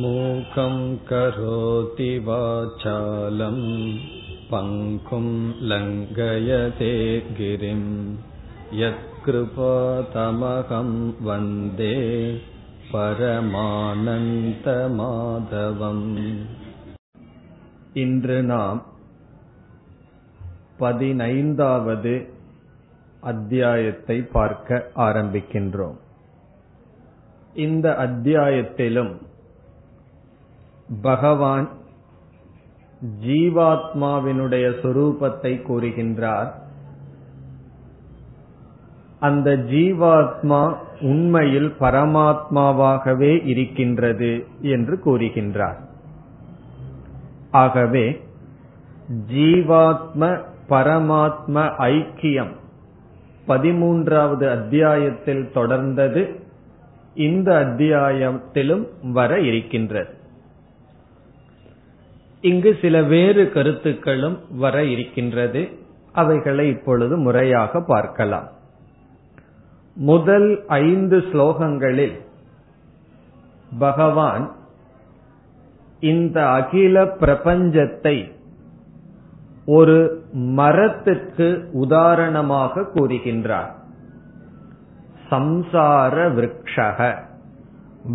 मूकं करोति वाचालं पङ्कुं लङ्घयते गिरिं यत्कृपातमहं वन्दे பரமானந்தமாதவம் இன்று நாம் பதினைந்தாவது அத்தியாயத்தை பார்க்க ஆரம்பிக்கின்றோம் இந்த அத்தியாயத்திலும் பகவான் ஜீவாத்மாவினுடைய சொரூபத்தை கூறுகின்றார். அந்த ஜீவாத்மா உண்மையில் பரமாத்மாவாகவே இருக்கின்றது என்று கூறுகின்றார். ஆகவே ஜீவாத்ம பரமாத்ம ஐக்கியம் பதிமூன்றாவது அத்தியாயத்தில் தொடர்ந்தது இந்த அத்தியாயத்திலும் வர இருக்கின்றது. இங்கு சில வேறு கருத்துக்களும் வர இருக்கின்றது. அவைகளை இப்பொழுது முறையாக பார்க்கலாம். முதல் ஐந்து ஸ்லோகங்களில் பகவான் இந்த அகில பிரபஞ்சத்தை ஒரு மரத்திற்கு உதாரணமாக கூறுகின்றார். சம்சார விரக்ஷக.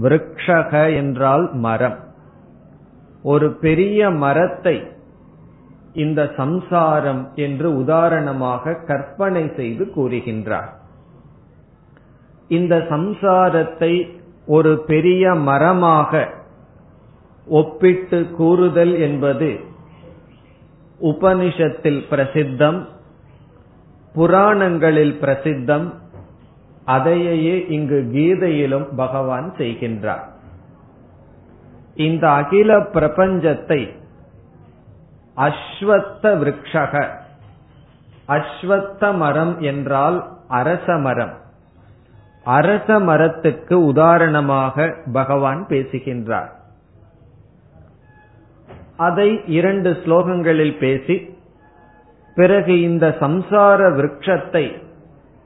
விரக்ஷக என்றால் மரம். ஒரு பெரிய மரத்தை இந்த சம்சாரம் என்று உதாரணமாக கற்பனை செய்து கூறுகின்றார். இந்த சம்சாரத்தை ஒரு பெரிய மரமாக ஒப்பிட்டு கூறுதல் என்பது உபனிஷத்தில் பிரசித்தம் புராணங்களில் பிரசித்தம் அதையே இங்கு கீதையிலும் பகவான் செய்கின்றார். இந்த அகில பிரபஞ்சத்தை அஸ்வத்த விரக்ஷக அஸ்வத்த மரம் என்றால் அரச மரம். அரச மரத்துக்கு உதாரணமாக பகவான் பேசுகின்றார். அதை இரண்டு ஸ்லோகங்களில் பேசி பிறகு இந்த சம்சார விரக்ஷத்தை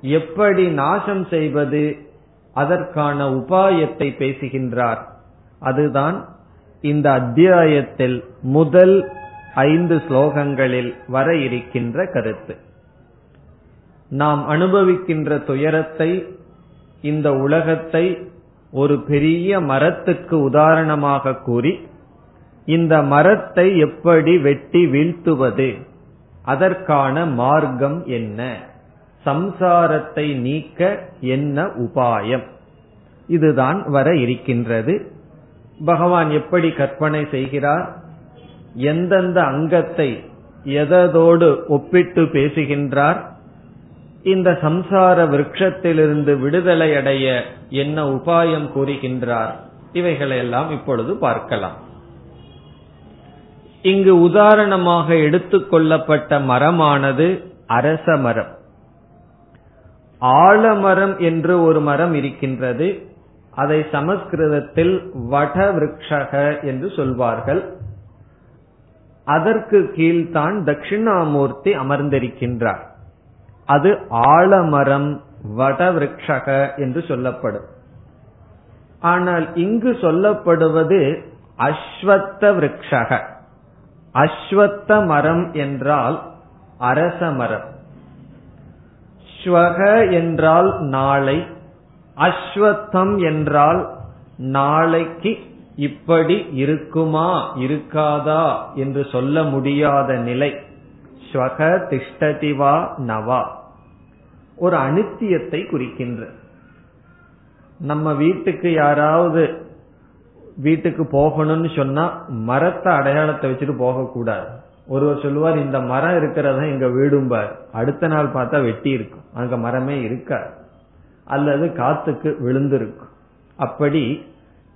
எப்படி நாசம் செய்வது அதற்கான உபாயத்தை பேசுகின்றார். அதுதான் இந்த அத்தியாயத்தில் முதல் ஐந்து ஸ்லோகங்களில் வர இருக்கின்ற கருத்து. நாம் அனுபவிக்கின்ற துயரத்தை இந்த உலகத்தை ஒரு பெரிய மரத்துக்கு உதாரணமாக கூறி இந்த மரத்தை எப்படி வெட்டி வீழ்த்துவது அதற்கான மார்க்கம் என்ன சம்சாரத்தை நீக்க என்ன உபாயம் இதுதான் வர இருக்கின்றது. பகவான் எப்படி கற்பனை செய்கிறார்? எந்தெந்த அங்கத்தை எதோடு ஒப்பிட்டு பேசுகின்றார்? இந்த சம்சார விருட்சத்திலிருந்து விடுதலை அடைய என்ன உபாயம் கூறுகின்றார்? இவைகளையெல்லாம் இப்பொழுது பார்க்கலாம். இங்கு உதாரணமாக எடுத்துக்கொள்ளப்பட்ட மரமானது அரச மரம். ஆலமரம் என்று ஒரு மரம் இருக்கின்றது. அதை சமஸ்கிருதத்தில் வட என்று சொல்வார்கள். அதற்கு கீழ்தான் தட்சிணாமூர்த்தி அமர்ந்திருக்கின்றார். அது ஆலமரம் வடவிரக்ஷக என்று சொல்லப்படும். ஆனால் இங்கு சொல்லப்படுவது அஸ்வத்த விரக்ஷக. அஸ்வத்த மரம் என்றால் அரச மரம். ஸ்வக என்றால் நாளை அஸ்வத்தம் என்றால் நாளைக்கு இப்படி இருக்குமா இருக்காதா என்று சொல்ல முடியாத நிலை. ஸ்வக திஷ்டதிவா நவா. ஒரு அனித்தியத்தை குறிக்கின்ற. நம்ம வீட்டுக்கு யாராவது வீட்டுக்கு போகணும்னு சொன்னா மரத்தை அடையாளத்தை வச்சுட்டு போகக்கூடாது. ஒருவர் சொல்லுவார் இந்த மரம் இருக்கிறதா எங்க வீடும்பார். அடுத்த நாள் பார்த்தா வெட்டி இருக்கும். அங்க மரமே இருக்காது. அல்லது காத்துக்கு விழுந்திருக்கும். அப்படி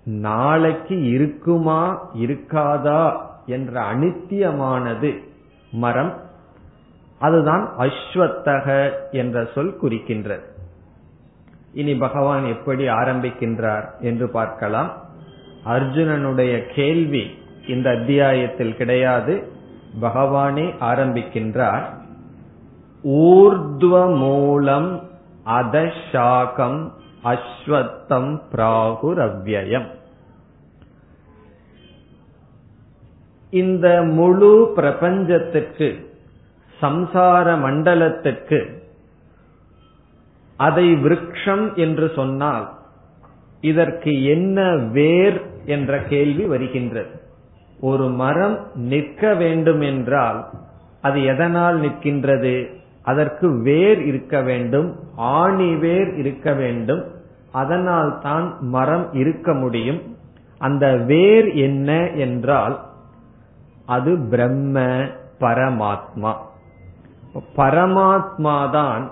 நாளைக்கு இருக்குமா இருக்காதா என்ற அனித்தியமானது மரம் அதுதான் அஸ்வத்தக என்ற சொல் குறிக்கின்றது. இனி பகவான் எப்படி ஆரம்பிக்கின்றார் என்று பார்க்கலாம். அர்ஜுனனுடைய கேள்வி இந்த அத்தியாயத்தில் கிடையாது. பகவானே ஆரம்பிக்கின்றார். ஊர்துவ மூலம் அதசாகம் அஸ்வத்தம் பிராகுரவ்யம் இந்த முழு பிரபஞ்சத்துக்கு சம்சார மண்டலத்துக்கு அதை விரக்ஷம் என்று சொன்னால் இதற்கு என்ன வேர் என்ற கேள்வி வருகின்றது. ஒரு மரம் நிற்க வேண்டும் என்றால் அது எதனால் நிற்கின்றது? அதற்கு வேர் இருக்க வேண்டும் ஆணி வேர் இருக்க வேண்டும். அதனால் தான் மரம் இருக்க முடியும். அந்த வேர் என்ன என்றால் அது பிரம்ம பரமாத்மா. பரமாத்மாதான்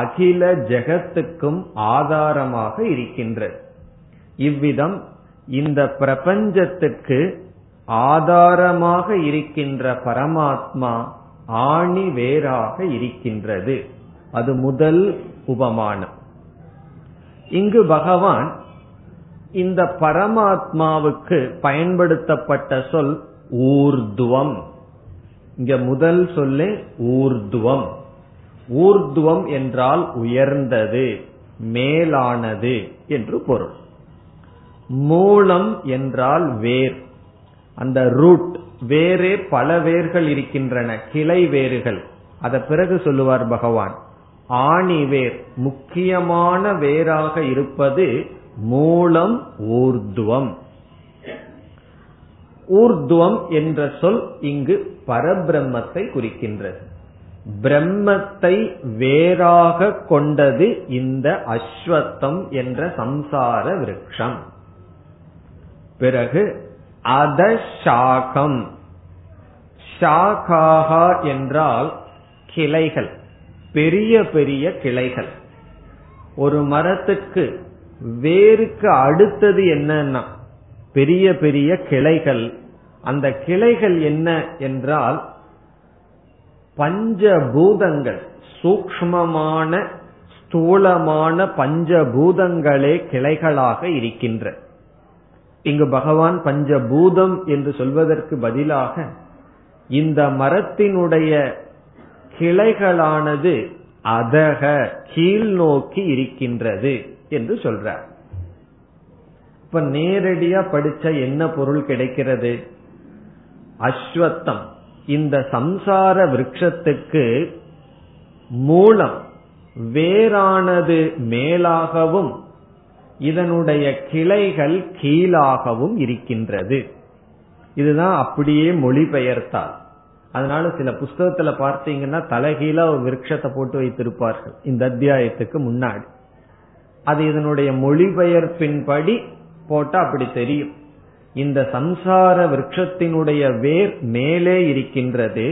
அகில ஜெகத்துக்கும் ஆதாரமாக இருக்கின்றது. இவ்விதம் இந்த பிரபஞ்சத்துக்கு ஆதாரமாக இருக்கின்ற பரமாத்மா ஆணி வேறாக இருக்கின்றது. அது முதல் உபமானம். இங்கு பகவான் இந்த பரமாத்மாவுக்கு பயன்படுத்தப்பட்ட சொல் ஊர்துவம். இங்க முதல் சொல்லே ஊர்துவம். ஊர்துவம் என்றால் உயர்ந்தது மேலானது என்று பொருள். மூலம் என்றால் வேர். அந்த ரூட் வேறே பல வேர்கள் இருக்கின்றன கிளை வேர்கள். அத பிறகு சொல்லுவார் பகவான். ஆணி வேர் முக்கியமான வேராக இருப்பது மூலம் ஊர்துவம். ஊர்துவம் என்ற சொல் இங்கு பரபிரம்மத்தை குறிக்கின்றது. பிரம்மத்தை வேறாக கொண்டது இந்த அஸ்வத்தம் என்ற சம்சார விரக்ஷம் பிறகு அத சாகம் ஷாகாகா என்றால் கிளைகள் பெரிய பெரிய கிளைகள். ஒரு மரத்துக்கு வேருக்கு அடுத்தது என்னன்னா பெரிய பெரிய கிளைகள். அந்த கிளைகள் என்ன என்றால் பஞ்சபூதங்கள் சூக்மமான ஸ்தூலமான பஞ்சபூதங்களே கிளைகளாக இருக்கின்ற. இங்கு பகவான் பஞ்சபூதம் என்று சொல்வதற்கு பதிலாக இந்த மரத்தினுடைய கிளைகளானது அதக கீழ் நோக்கி இருக்கின்றது என்று சொல்றார். இப்ப நேரடியா படிச்ச என்ன பொருள் கிடைக்கிறது? அஸ்வத்தம். இந்த சம்சார விரக்ஷத்துக்கு மூலம் வேறானது மேலாகவும் இதனுடைய கிளைகள் கீழாகவும் இருக்கின்றது. இதுதான் அப்படியே மொழிபெயர்த்தால் அதனால சில புஸ்தகத்துல பார்த்தீங்கன்னா தலைகீழா ஒரு விருட்சத்தை போட்டு வைத்திருப்பார்கள் இந்த அத்தியாயத்துக்கு முன்னாடி. அது இதனுடைய மொழிபெயர்ப்பின்படி போட்டா அப்படி தெரியும். இந்த சம்சார விருட்சத்தினுடைய வேர் மேலே இருக்கின்றது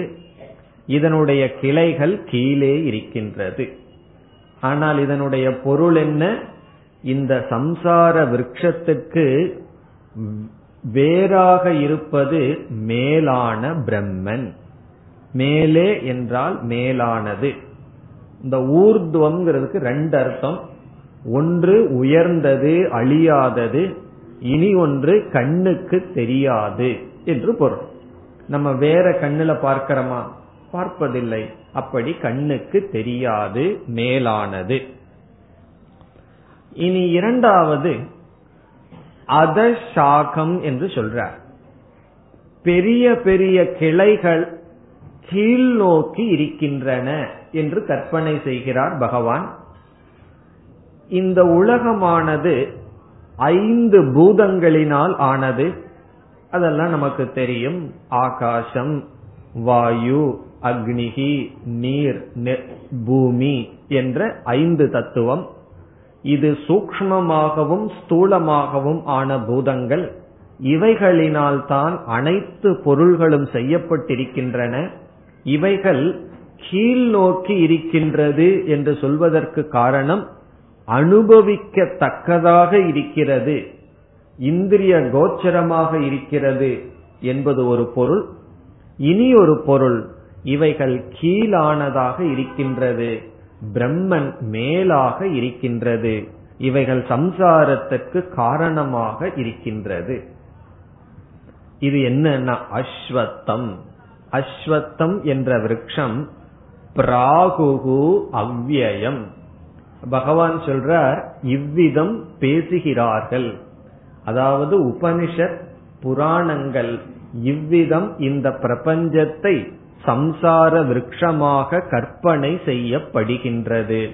இதனுடைய கிளைகள் கீழே இருக்கின்றது. ஆனால் இதனுடைய பொருள் என்ன? இந்த சம்சார விரக்ஷத்துக்கு வேறாக இருப்பது மேலான பிரம்மன். மேலே என்றால் மேலானது. இந்த ஊர்துவம்ங்கிறதுக்கு ரெண்டு அர்த்தம். ஒன்று உயர்ந்தது அழியாதது இனி ஒன்று கண்ணுக்கு தெரியாது என்று பொருள். நம்ம வேற கண்ணுல பார்க்கிறோமா? பார்ப்பதில்லை. அப்படி கண்ணுக்கு தெரியாது மேலானது. இனி இரண்டாவது அதசாகம் என்று சொல்றார். பெரிய பெரிய கிளைகள் கீழ் நோக்கி இருக்கின்றன என்று கற்பனை செய்கிறார் பகவான். இந்த உலகமானது ஐந்து பூதங்களினால் ஆனது. அதெல்லாம் நமக்கு தெரியும். ஆகாசம் வாயு அக்னிகி நீர் பூமி என்ற ஐந்து தத்துவம். இது சூக்மமாகவும் ஸ்தூலமாகவும் ஆன பூதங்கள். இவைகளினால் தான் அனைத்து பொருள்களும் செய்யப்பட்டிருக்கின்றன. இவைகள் கீழ் நோக்கி இருக்கின்றது என்று சொல்வதற்கு காரணம் அனுபவிக்கத்தக்கதாக இருக்கிறது. இந்திரிய கோச்சரமாக இருக்கிறது என்பது ஒரு பொருள். இனி ஒரு பொருள் இவைகள் கீழானதாக இருக்கின்றது. பிரம்மன் மேலாக இருக்கின்றது. இவைகள் சம்சாரத்துக்கு காரணமாக இருக்கின்றது. இது என்னன்னா அஸ்வத்தம். அஸ்வத்தம் என்ற விரக்ஷம் பிராகுகு அவ்வியம். பகவான் சொல்றார் இவ்விதம் பேசுகிறார்கள். அதாவது உபனிஷத் புராணங்கள் இவ்விதம் இந்த பிரபஞ்சத்தை சம்சார விருட்சமாக கற்பனை செய்யப்படுகின்றது.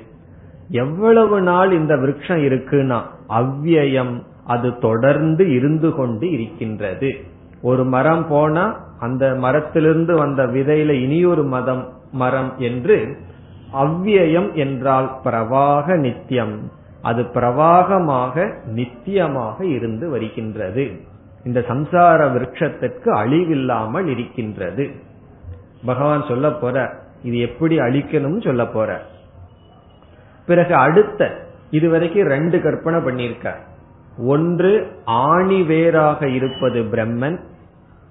எவ்வளவு நாள் இந்த விரக்ஷம் இருக்குன்னா அவ்வியம் அது தொடர்ந்து இருந்து கொண்டு இருக்கின்றது. ஒரு மரம் போனா அந்த மரத்திலிருந்து வந்த விதையில இனியொரு மதம் மரம் என்று அவ்வியம் என்றால் பிரவாக நித்தியம். அது பிரவாகமாக நித்தியமாக இருந்து வருகின்றது. இந்த சம்சார விருட்சத்திற்கு அழிவில்லாமல் இருக்கின்றது. பகவான் சொல்ல போற இது எப்படி அழிக்கணும்னு சொல்ல போற. பிறகு அடுத்த இதுவரைக்கும் ரெண்டு கற்பனை பண்ணியிருக்க ஒன்று ஆணி வேராக இருப்பது பிரம்மன்.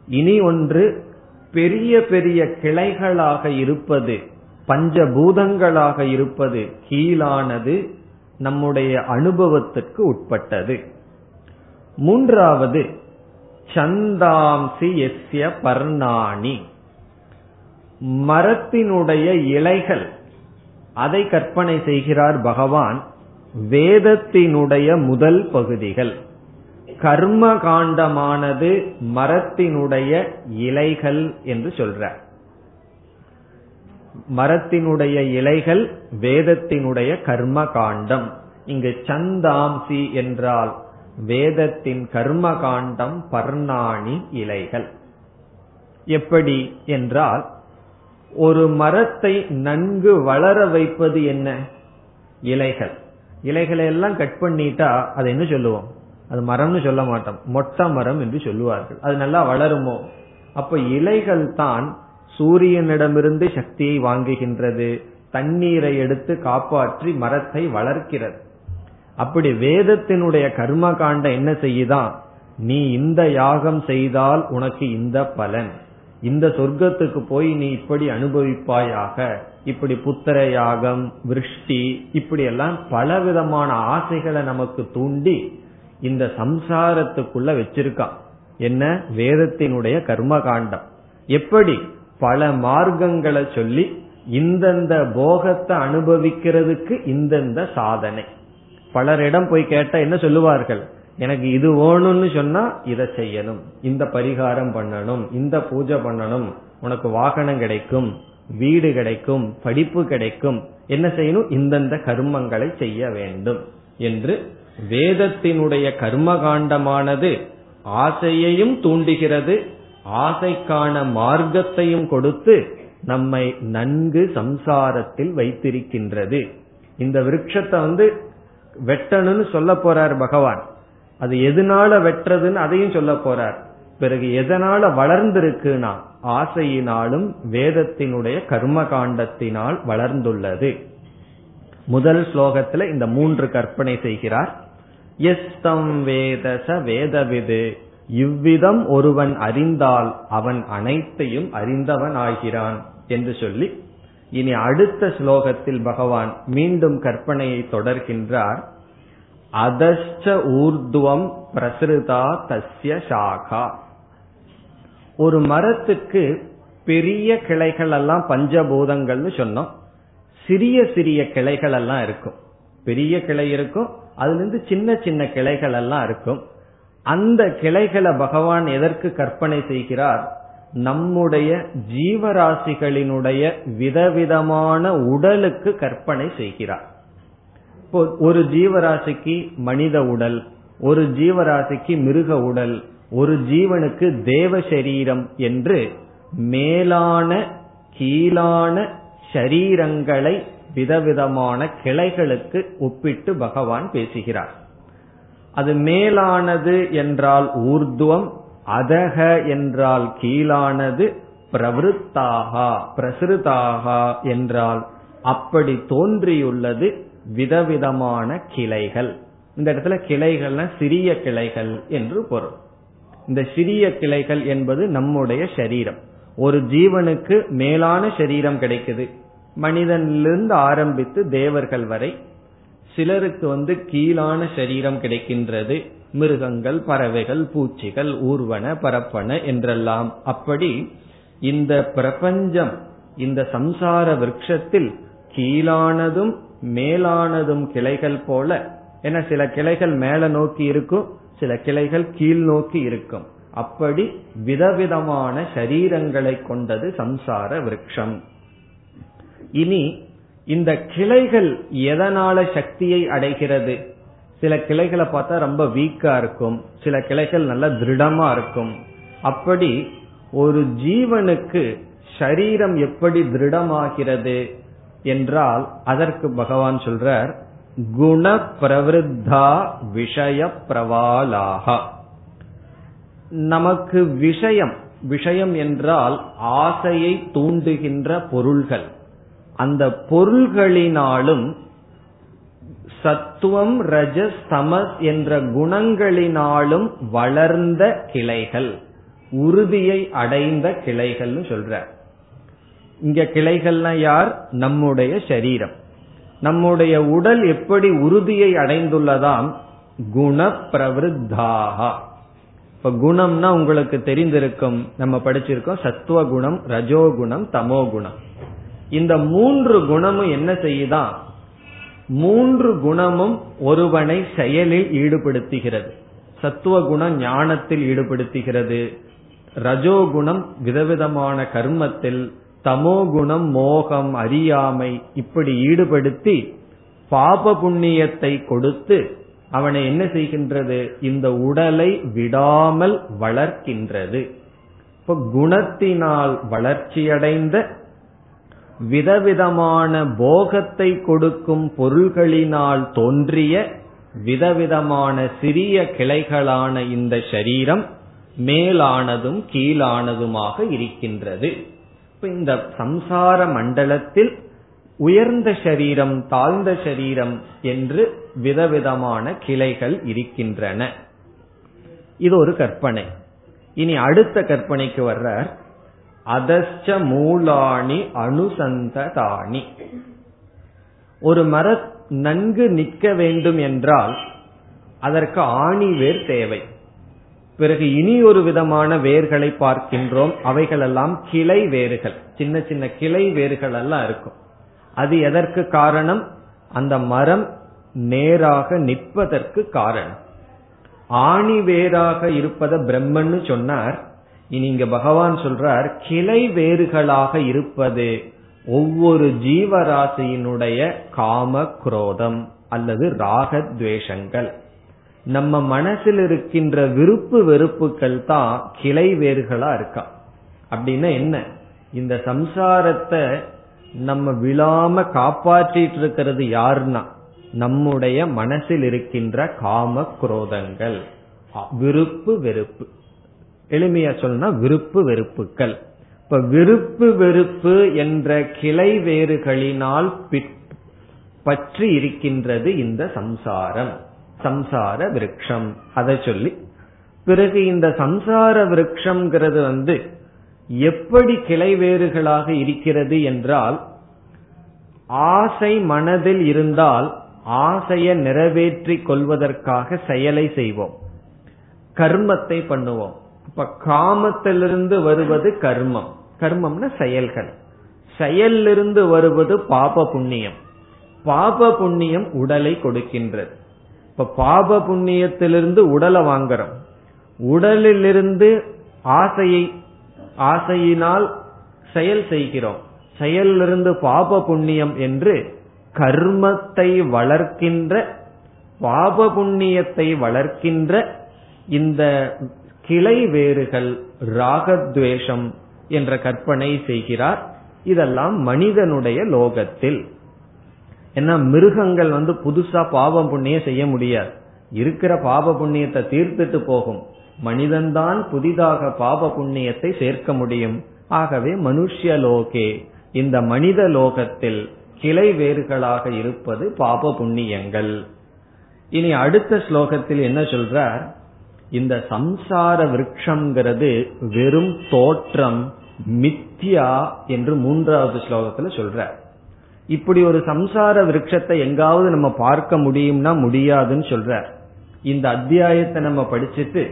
இனி ஒன்று பெரிய பெரிய கிளைகளாக இருப்பது பஞ்சபூதங்களாக இருப்பது கீழானது நம்முடைய அனுபவத்துக்கு உட்பட்டது. மூன்றாவது சந்தாம்சி எஸ்ய பர்ணாணி. மரத்தினுடைய இலைகள். அதை கற்பனை செய்கிறார் பகவான் வேதத்தினுடைய முதல் பகுதிகள். கர்ம காண்டமானது மரத்தினுடைய இலைகள் என்று சொல்றார். மரத்தினுடைய இலைகள் வேதத்தினுடைய கர்ம காண்டம் இங்கு சந்தாம்சி என்றால் வேதத்தின் கர்ம காண்டம் பர்ணாணி இலைகள். எப்படி என்றால் ஒரு மரத்தை நன்கு வளர வைப்பது என்ன? இலைகள். இலைகளை எல்லாம் கட் பண்ணிட்டா அதை என்ன சொல்லுவோம்? அது மரம்னு சொல்ல மாட்டோம். மொட்டை மரம் என்று சொல்லுவார்கள். அது நல்லா வளருமோ? அப்ப இலைகள் தான் சூரியனிடமிருந்து சக்தியை வாங்குகின்றது. தண்ணீரை எடுத்து காப்பாற்றி மரத்தை வளர்க்கிறது. அப்படி வேதத்தினுடைய கர்ம காண்ட என்ன செய்யுதான் நீ இந்த யாகம் செய்தால் உனக்கு இந்த பலன். இந்த சொர்க்கத்துக்கு போய் நீ இப்படி அனுபவிப்பாயாக இப்படி புத்திர யாகம் விருஷ்டி இப்படி எல்லாம் பலவிதமான ஆசைகளை நமக்கு தூண்டி இந்த சம்சாரத்துக்குள்ள வச்சிருக்கான் என்ன? வேதத்தினுடைய கர்ம காண்டம் எப்படி? பல மார்க்கங்களை சொல்லி இந்தந்த போகத்தை அனுபவிக்கிறதுக்கு இந்தந்த சாதனை. பலரிடம் போய் கேட்டா என்ன சொல்லுவார்கள்? எனக்கு இது வேணும்னு சொன்னா இதை செய்யணும். இந்த பரிகாரம் பண்ணணும். இந்த பூஜை பண்ணணும். உனக்கு வாகனம் கிடைக்கும் வீடு கிடைக்கும் படிப்பு கிடைக்கும். என்ன செய்யணும்? இந்தந்த கர்மங்களை செய்ய வேண்டும் என்று வேதத்தினுடைய கர்ம காண்டமானது ஆசையையும் தூண்டுகிறது. ஆசைக்கான மார்க்கத்தையும் கொடுத்து நம்மை நன்கு சம்சாரத்தில் வைத்திருக்கின்றது. இந்த விருட்சத்தை வந்து வெட்டணும்னு சொல்ல போறார் பகவான். அது எதனால வெற்றதுன்னு அதையும் சொல்ல போறார். பிறகு எதனால வளர்ந்திருக்குனா ஆசையினாலும் வேதத்தினுடைய கர்ம காண்டத்தினால் வளர்ந்துள்ளது. முதல் ஸ்லோகத்துல இந்த மூன்று கற்பனை செய்கிறார். எஸ்தம் வேதச வேதவிது. இவ்விதம் ஒருவன் அறிந்தால் அவன் அனைத்தையும் அறிந்தவன் ஆகிறான் என்று சொல்லி இனி அடுத்த ஸ்லோகத்தில் பகவான் மீண்டும் கற்பனையை தொடர்கின்றார். அதஷ்ட ஊர்துவம் பிரசுதா தஸ்ய சாகா ஒரு மரத்துக்கு பெரிய கிளைகள் எல்லாம் பஞ்சபூதங்கள்னு சொன்னோம். சிறிய சிறிய கிளைகள் எல்லாம் இருக்கும். பெரிய கிளை இருக்கும். அதுல இருந்து சின்ன சின்ன கிளைகள் எல்லாம் இருக்கும். அந்த கிளைகளை பகவான் எதற்கு கற்பனை செய்கிறார்? நம்முடைய ஜீவராசிகளினுடைய விதவிதமான உடலுக்கு கற்பனை செய்கிறார். இப்போ ஒரு ஜீவராசிக்கு மனித உடல் ஒரு ஜீவராசிக்கு மிருக உடல் ஒரு ஜீவனுக்கு தேவ சரீரம் என்று மேலான கீழான ஷரீரங்களை விதவிதமான கிளைகளுக்கு ஒப்பிட்டு பகவான் பேசுகிறார். அது மேலானது என்றால் ஊர்துவம் அதக என்றால் கீழானது பிரவருத்தாகா பிரசுருதாகா என்றால் அப்படி தோன்றியுள்ளது விதவிதமான கிளைகள். இந்த இடத்துல கிளைகள்னா சிறிய கிளைகள் என்று பொருள். இந்த சிறிய கிளைகள் என்பது நம்முடைய சரீரம். ஒரு ஜீவனுக்கு மேலான சரீரம் கிடைக்குது. மனிதனிலிருந்து ஆரம்பித்து தேவர்கள் வரை சிலருக்கு வந்து கீழான சரீரம் கிடைக்கின்றது. மிருகங்கள் பறவைகள் பூச்சிகள் ஊர்வன பரப்பன என்றெல்லாம். அப்படி இந்த பிரபஞ்சம் இந்த சம்சார விரக்ஷத்தில் கீழானதும் மேலானதும் கிளைகள் போல. என சில கிளைகள் மேல நோக்கி இருக்கும் சில கிளைகள் கீழ் நோக்கி இருக்கும். அப்படி விதவிதமான சரீரங்களை கொண்டது சம்சார விரக்ஷம் இனி இந்த கிளைகள் எதனால சக்தியை அடைகிறது? சில கிளைகளை பார்த்தா ரொம்ப வீக்கா இருக்கும். சில கிளைகள் நல்ல திருடமா இருக்கும். அப்படி ஒரு ஜீவனுக்கு சரீரம் எப்படி திருடமாகிறது? என்றால் அதற்கு பகவான் சொல்றார் குண பிரவருத்தா விஷய பிரவாலாக. நமக்கு விஷயம் விஷயம் என்றால் ஆசையை தூண்டுகின்ற பொருள்கள். அந்த பொருள்களினாலும் சத்துவம் ரஜஸ் தமஸ் என்ற குணங்களினாலும் வளர்ந்த கிளைகள் உறுதியை அடைந்த கிளைகள்னு சொல்ற இங்க கிளைகள்னா யார்? நம்முடைய சரீரம். நம்முடைய உடல் எப்படி உறுதியை அடைந்துள்ளதாம்? குண பிரவருத்தாக இப்ப குணம்னா உங்களுக்கு தெரிந்திருக்கும் நம்ம படிச்சிருக்கோம் சத்துவ குணம் ரஜோகுணம் தமோ குணம் இந்த மூன்று குணமும் என்ன செய்யுதான்? மூன்று குணமும் ஒருவனை செயலில் ஈடுபடுத்துகிறது. சத்துவ குணம் ஞானத்தில் ஈடுபடுத்துகிறது. ரஜோகுணம் விதவிதமான கர்மத்தில் தமோ குணம் மோகம் அறியாமை இப்படி ஈடுபடுத்தி பாப புண்ணியத்தை கொடுத்து அவனை என்ன செய்கின்றது? இந்த உடலை விடாமல் வளர்க்கின்றது. இப்ப குணத்தினால் வளர்ச்சியடைந்த விதவிதமான போகத்தை கொடுக்கும் பொருள்களினால் தோன்றிய விதவிதமான சிறிய கிளைகளான இந்த சரீரம் மேலானதும் கீழானதுமாக இருக்கின்றது. இந்த சம்சார மண்டலத்தில் உயர்ந்த சரீரம் தாழ்ந்த சரீரம் என்று விதவிதமான கிளைகள் இருக்கின்றன. இது ஒரு கற்பனை. இனி அடுத்த கற்பனைக்கு வர்றார். அதஸ்ட மூலாணி அனுசந்ததாணி ஒரு மர நன்கு நிற்க வேண்டும் என்றால் அதற்கு ஆணி வேர் தேவை. பிறகு இனி ஒரு விதமான வேர்களை பார்க்கின்றோம். அவைகளெல்லாம் கிளை வேர்கள். சின்ன சின்ன கிளை வேர்கள் எல்லாம் இருக்கும். அது எதற்கு காரணம்? அந்த மரம் நேராக நிற்பதற்கு காரணம். ஆணி வேராக இருப்பத பிரம்மன்னு சொன்னார். இனி இங்க பகவான் சொல்றார் கிளை வேறுகளாக இருப்பது ஒவ்வொரு ஜீவராசியினுடைய காம குரோதம் அல்லது ராகத்வேஷங்கள். நம்ம மனசில் இருக்கின்ற விருப்பு வெறுப்புகள் தான் கிளை வேறுகளா இருக்கா? அப்படின்னா என்ன? இந்த சம்சாரத்தை நம்ம விழாம காப்பாற்றிட்டு இருக்கிறது யாருன்னா நம்முடைய மனசில் இருக்கின்ற காம குரோதங்கள். விருப்பு வெறுப்பு. எளிமையா சொல்லணும்னா விருப்பு வெறுப்புகள். இப்ப விருப்பு வெறுப்பு என்ற கிளை வேறுகளினால் பற்றி இருக்கின்றது இந்த சம்சாரம். சம்சார விருட்சம். அதை சொல்லி பிறகு இந்த சம்சார விருட்சம்ங்கிறது வந்து எப்படி கிளை வேறுகளாக இருக்கிறது என்றால் ஆசை மனதில் இருந்தால் ஆசையை நிறைவேற்றிக் கொள்வதற்காக செயலை செய்வோம். கர்மத்தை பண்ணுவோம். இப்ப காமத்திலிருந்து வருவது கர்மம். கர்மம்னா செயல்கள். செயலிருந்து வருவது பாப புண்ணியம். பாப புண்ணியம் உடலை கொடுக்கின்றது. இப்ப பாப புண்ணியத்திலிருந்து உடலை வாங்குறோம். உடலிலிருந்து ஆசையை ஆசையினால் செயல் செய்கிறோம். செயலிலிருந்து பாப புண்ணியம் என்று கர்மத்தை வளர்க்கின்ற பாப புண்ணியத்தை வளர்க்கின்ற இந்த கிளை வேறுகள் ராகத்வேஷம் என்ற கற்பனை செய்கிறார். இதெல்லாம் மனிதனுடைய லோகத்தில். என்ன மிருகங்கள் வந்து புதுசா பாவம் புண்ணியம் செய்ய முடியாது. இருக்கிற பாப புண்ணியத்தை தீர்த்துட்டு போகும். மனிதன்தான் புதிதாக பாப புண்ணியத்தை சேர்க்க முடியும். ஆகவே மனுஷ்ய லோகே இந்த மனித லோகத்தில் கிளை வேறுகளாக இருப்பது பாப புண்ணியங்கள் இனி அடுத்த ஸ்லோகத்தில் என்ன சொல்றார்? இந்த சம்சார விரக்ஷங்கிறது வெறும் தோற்றம் மித்யா என்று மூன்றாவது ஸ்லோகத்துல சொல்ற இப்படி ஒரு சம்சார விரக்ஷத்தை எங்காவது நம்ம பார்க்க முடியும்னா முடியாதுன்னு சொல்ற இந்த அத்தியாயத்தை நம்ம படிச்சுட்டு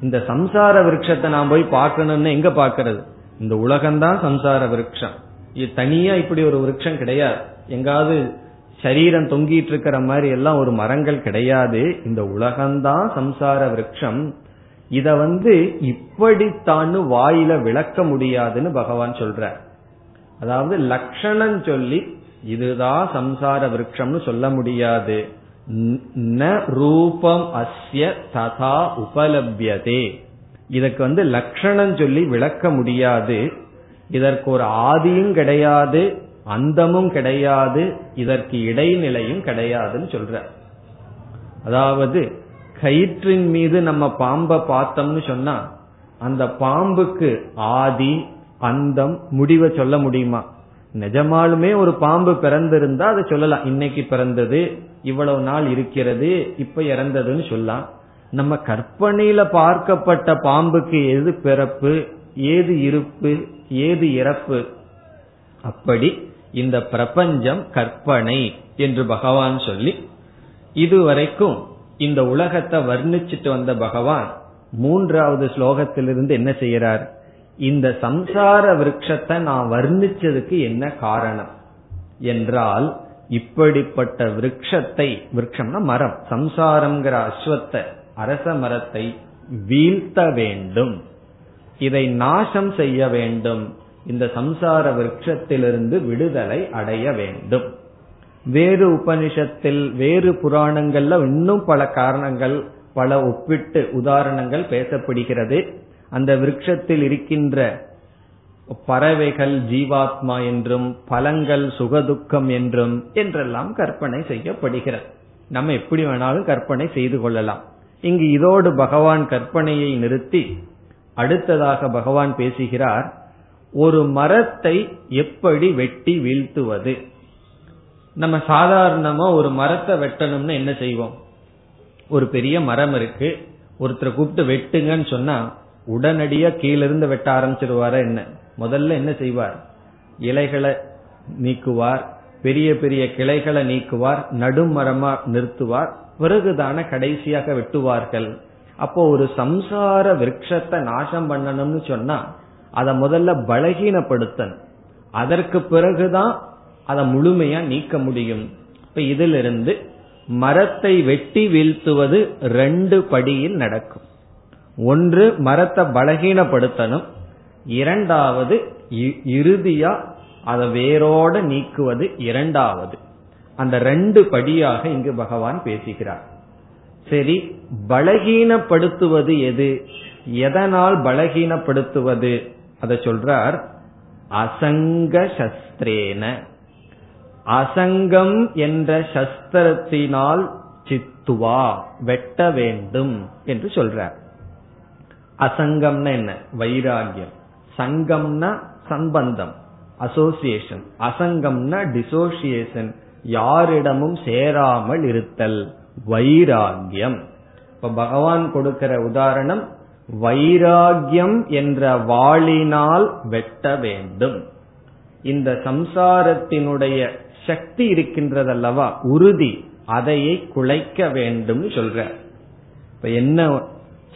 இந்த சம்சார விரக்ஷத்தை நான் போய் பார்க்கணும்னு எங்க பாக்கிறது இந்த உலகம்தான் சம்சார விரக்ஷம் இது தனியா இப்படி ஒரு விரக்ஷம் கிடையாது. எங்காவது சரீரம் தொங்கிட்டு இருக்கிற மாதிரி எல்லாம் ஒரு மரங்கள் கிடையாது. இந்த உலகம்தான் சம்சார விரக்ஷம் இத வந்து இப்படித்தான்னு வாயில விளக்க முடியாதுன்னு பகவான் சொல்ற அதாவது லட்சணம் சொல்லி இதுதான் சம்சார விரக்ஷம்னு சொல்ல முடியாது. ந ரூபம் அஸ்ய ததா உபலபியதே. இதற்கு வந்து லட்சணம் சொல்லி விளக்க முடியாது. இதற்கு ஒரு ஆதியும் கிடையாது அந்தமும் கிடையாது இதற்கு இடைநிலையும் கிடையாதுன்னு சொல்ற. அதாவது கயிற்றின் மீது நம்ம பாம்பை பார்த்தோம்னு சொன்னா அந்த பாம்புக்கு ஆதி அந்தம் முடிவை சொல்ல முடியுமா? நிஜமாலுமே ஒரு பாம்பு பிறந்திருந்தா அதை சொல்லலாம். இன்னைக்கு பிறந்தது இவ்வளவு நாள் இருக்கிறது இப்ப இறந்ததுன்னு சொல்லலாம். நம்ம கற்பனையில பார்க்கப்பட்ட பாம்புக்கு எது பிறப்பு ஏது இருப்பு ஏது இறப்பு? அப்படி இந்த பிரபஞ்சம் கற்பனை என்று பகவான் சொல்லி இதுவரைக்கும் இந்த உலகத்தை வர்ணிச்சிட்டு வந்த பகவான் மூன்றாவது ஸ்லோகத்திலிருந்து என்ன செய்யறார் இந்த சம்சார விரக்ஷத்தை நான் வர்ணிச்சதுக்கு என்ன காரணம்? என்றால் இப்படிப்பட்ட விரக்ஷத்தை விரக்ஷம்னா மரம் சம்சாரம்ங்கிற அஸ்வத்தை அரச மரத்தை வீழ்த்த வேண்டும். இதை நாசம் செய்ய வேண்டும். இந்த சம்சார விரக்ஷத்திலிருந்து விடுதலை அடைய வேண்டும். வேறு உபனிஷத்தில் வேறு புராணங்கள்ல இன்னும் பல காரணங்கள் பல ஒப்பிட்டு உதாரணங்கள் பேசப்படுகிறது. அந்த விருட்சத்தில் இருக்கின்ற பறவைகள் ஜீவாத்மா என்றும் பலங்கள் சுகதுக்கம் என்றும் என்றெல்லாம் கற்பனை செய்யப்படுகிறது. நம்ம எப்படி வேணாலும் கற்பனை செய்து கொள்ளலாம். இங்கு இதோடு பகவான் கற்பனையை நிறுத்தி அடுத்ததாக பகவான் பேசுகிறார் ஒரு மரத்தை எப்படி வெட்டி வீழ்த்துவது? நம்ம சாதாரணமா ஒரு மரத்தை வெட்டணும்னு என்ன செய்வோம்? ஒரு பெரிய மரம் இருக்கு ஒருத்தரை கூப்பிட்டு வெட்டுங்கன்னு சொன்னா உடனடியா கீழிருந்து வெட்ட ஆரம்பிச்சிருவார என்ன? முதல்ல என்ன செய்வார்? இலைகளை நீக்குவார் பெரிய பெரிய கிளைகளை நீக்குவார் நடுமரமா நிறுத்துவார் பிறகுதான கடைசியாக வெட்டுவார்கள். அப்போ ஒரு சம்சார விரக்ஷத்தை நாசம் பண்ணணும்னு சொன்னா அதை முதல்ல பலகீனப்படுத்தணும். அதற்கு பிறகுதான் அதை முழுமையா நீக்க முடியும். இப்ப இதிலிருந்து மரத்தை வெட்டி வீழ்த்துவது ரெண்டு படியில் நடக்கும். ஒன்று மரத்தை பலகீனப்படுத்தணும். இரண்டாவது இறுதியா அதை வேரோட நீக்குவது இரண்டாவது. அந்த ரெண்டு படியாக இங்கு பகவான் பேசுகிறார். சரி பலகீனப்படுத்துவது எது? எதனால் பலகீனப்படுத்துவது? அதை சொல்றார் அசங்க சஸ்திரேன. அசங்கம் என்ற சஸ்திரத்தினால் சித்துவா வெட்ட வேண்டும் என்று சொல்றார். அசங்கம்னா என்ன? வைராகியம். சங்கம்னா சம்பந்தம் அசோசியேஷன் அசங்கம்னா டிசோசியேஷன் யாரிடமும் சேராமல் இருத்தல். வைராகியம். இப்ப பகவான் கொடுக்கிற உதாரணம் வைராகியம் என்ற வாளினால் வெட்ட வேண்டும். இந்த சம்சாரத்தினுடைய சக்தி இருக்கின்றதல்லவா? உறுதி. அதையை குலைக்க வேண்டும் சொல்ற இப்ப என்ன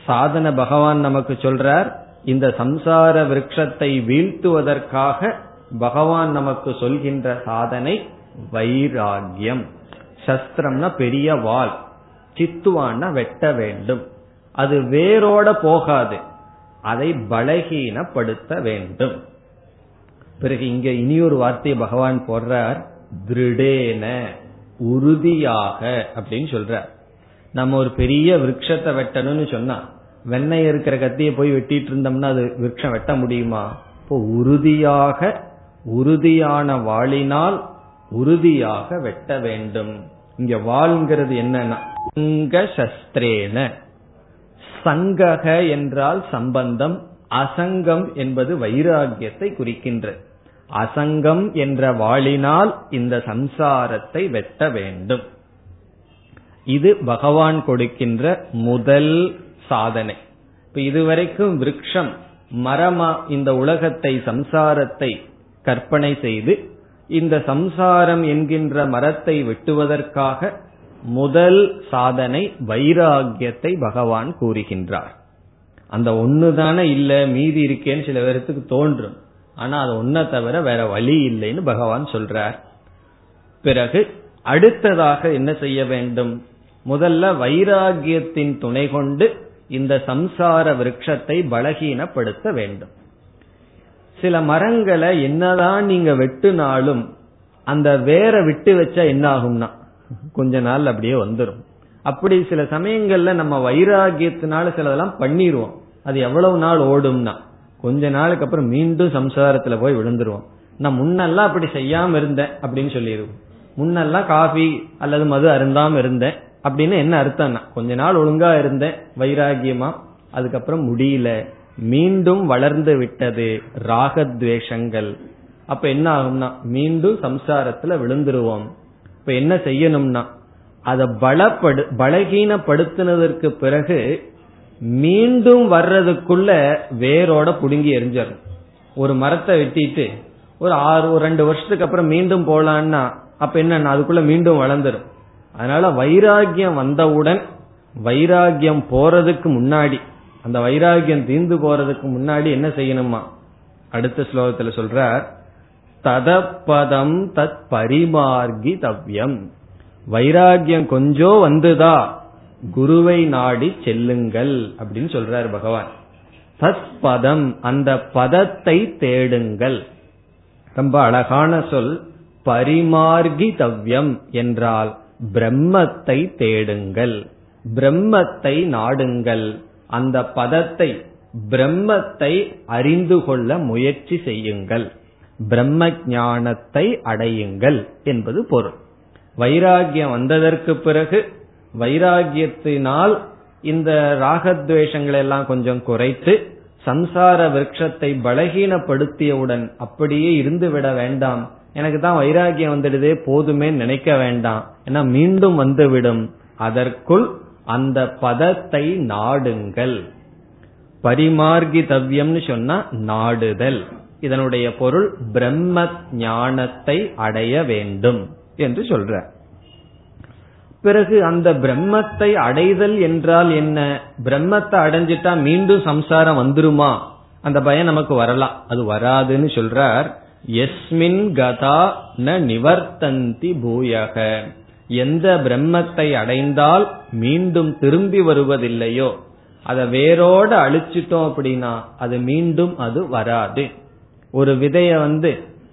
சாதன பகவான் நமக்கு சொல்றார் இந்த சம்சார விரக்ஷத்தை வீழ்த்துவதற்காக பகவான் நமக்கு சொல்கின்ற சாதனை வைராகியம் சஸ்திரம்னா பெரிய வால் சித்துவான வெட்ட வேண்டும். அது வேரோட போகாது அதை பலகீனப்படுத்த வேண்டும். பிறகு இங்க இனியொரு வார்த்தையை பகவான் போடுறார் திருடேன உறுதியாக அப்படின்னு சொல்றார். நம்ம ஒரு பெரிய விரக்ஷத்தை வெட்டணும்னு சொன்னா வெண்ணெய் இருக்கிற கத்தியை போய் வெட்டிட்டு இருந்தோம்னா அது விரக்ஷம் வெட்ட முடியுமா? இப்போ உறுதியாக உறுதியான வாளினால் உறுதியாக வெட்ட வேண்டும். இங்க வாள்ங்கிறது என்னன்னா சங்க சஸ்திரேன. சங்கக என்றால் சம்பந்தம் அசங்கம் என்பது வைராகியத்தை குறிக்கின்ற. அசங்கம் என்ற வாளினால் இந்த சம்சாரத்தை வெட்ட வேண்டும். இது பகவான் கொடுக்கின்ற முதல் சாதனை. இப்ப இதுவரைக்கும் விரக்ஷம் மரமா இந்த உலகத்தை சம்சாரத்தை கற்பனை செய்து இந்த சம்சாரம் என்கின்ற மரத்தை வெட்டுவதற்காக முதல் சாதனை வைராகியத்தை பகவான் கூறுகின்றார். அந்த ஒன்னு தானே இல்ல மீதி இருக்கேன்னு சில பேர்த்துக்கு தோன்றும். ஆனா அது ஒன்ன தவிர வேற வழி இல்லைன்னு பகவான் சொல்றார். பிறகு அடுத்ததாக என்ன செய்ய வேண்டும்? முதல்ல வைராகியத்தின் துணை கொண்டு இந்த சம்சார விருட்சத்தை பலகீனப்படுத்த வேண்டும். சில மரங்களை என்னதான் நீங்க வெட்டுனாலும் அந்த வேற விட்டு வச்சா என்ன ஆகும்னா கொஞ்ச நாள் அப்படியே வந்துடும் அப்படி சில சமயங்கள்ல நம்ம வைராகியத்தினால சிலதெல்லாம் பண்ணிடுவோம் அது எவ்வளவு நாள் ஓடும்னா கொஞ்ச நாளுக்கு அப்புறம் மீண்டும் சம்சாரத்துல போய் விழுந்துருவோம். நான் முன்னெல்லாம் அப்படி செய்யாம இருந்தேன் அப்படின்னு சொல்லிடுவோம் முன்னெல்லாம் காஃபி அல்லது மது அருந்தாம இருந்தேன். அப்படின்னு என்ன அர்த்தம்னா கொஞ்ச நாள் ஒழுங்கா இருந்தேன் வைராகியமா அதுக்கப்புறம் முடியல. மீண்டும் வளர்ந்து விட்டது ராகத்வேஷங்கள். அப்ப என்ன ஆகும்னா மீண்டும் சம்சாரத்துல விழுந்துருவோம். இப்ப என்ன செய்யணும்னா அதை பலப்படு பலகீனப்படுத்தினதற்கு பிறகு மீண்டும் வர்றதுக்குள்ள வேரோட புடுங்கி எரிஞ்சிடும் ஒரு மரத்தை வெட்டிட்டு ஒரு ஆறு ஒரு ரெண்டு வருஷத்துக்கு அப்புறம் மீண்டும் போலான்னா அப்ப என்ன அதுக்குள்ள மீண்டும் வளர்ந்துரும். அதனால வைராகியம் வந்தவுடன் வைராகியம் போறதுக்கு முன்னாடி அந்த வைராகியம் தீர்ந்து போறதுக்கு முன்னாடி என்ன செய்யணுமா? அடுத்த ஸ்லோகத்துல சொல்றார் ததப்பதம் தத் பரிமார்கி தவ்யம் வைராகியம் கொஞ்சம் வந்துதா குருவை நாடி செல்லுங்கள் அப்படின்னு சொல்றார் பகவான். தத் பதம் அந்த பதத்தை தேடுங்கள். ரொம்ப அழகான சொல் பரிமார்கி தவ்யம் என்றால் பிரம்மத்தை தேடுங்கள் பிரம்மத்தை நாடுங்கள். அந்த பதத்தை பிரம்மத்தை அறிந்து கொள்ள முயற்சி செய்யுங்கள். பிரம்ம ஞானத்தை அடையுங்கள் என்பது பொருள். வைராகியம் வந்ததற்கு பிறகு வைராகியத்தினால் இந்த ராகத்வேஷங்களை எல்லாம் கொஞ்சம் குறைத்து சம்சார விரக்ஷத்தை பலகீனப்படுத்தியவுடன் அப்படியே இருந்து விட வேண்டாம். எனக்கு தான் வைராகியம் வந்துடுதே போதுமே நினைக்க வேண்டாம். ஏன்னா மீண்டும் வந்துவிடும். அதற்குள் அந்த பதத்தை நாடுங்கள். பரிமார்கி தவ்யம்னு சொன்னா நாடுதல். இதனுடைய பொருள் பிரம்ம ஞானத்தை அடைய வேண்டும் என்று சொல்ற. பிறகு அந்த பிரம்மத்தை அடைதல் என்றால் என்ன? பிரம்மத்தை அடைஞ்சிட்டா மீண்டும் சம்சாரம் வந்துருமா? அந்த பயம் நமக்கு வரலாம். அது வராதுன்னு சொல்றார். எஸ்மின் கதா ந நிவர்த்தந்தி பூயக. எந்த பிரம்மத்தை அடைந்தால் மீண்டும் திரும்பி வருவதில்லையோ அதை வேரோட அழிச்சிட்டோம் அப்படின்னா அது மீண்டும் அது வராது. ஒரு விதைய வந்து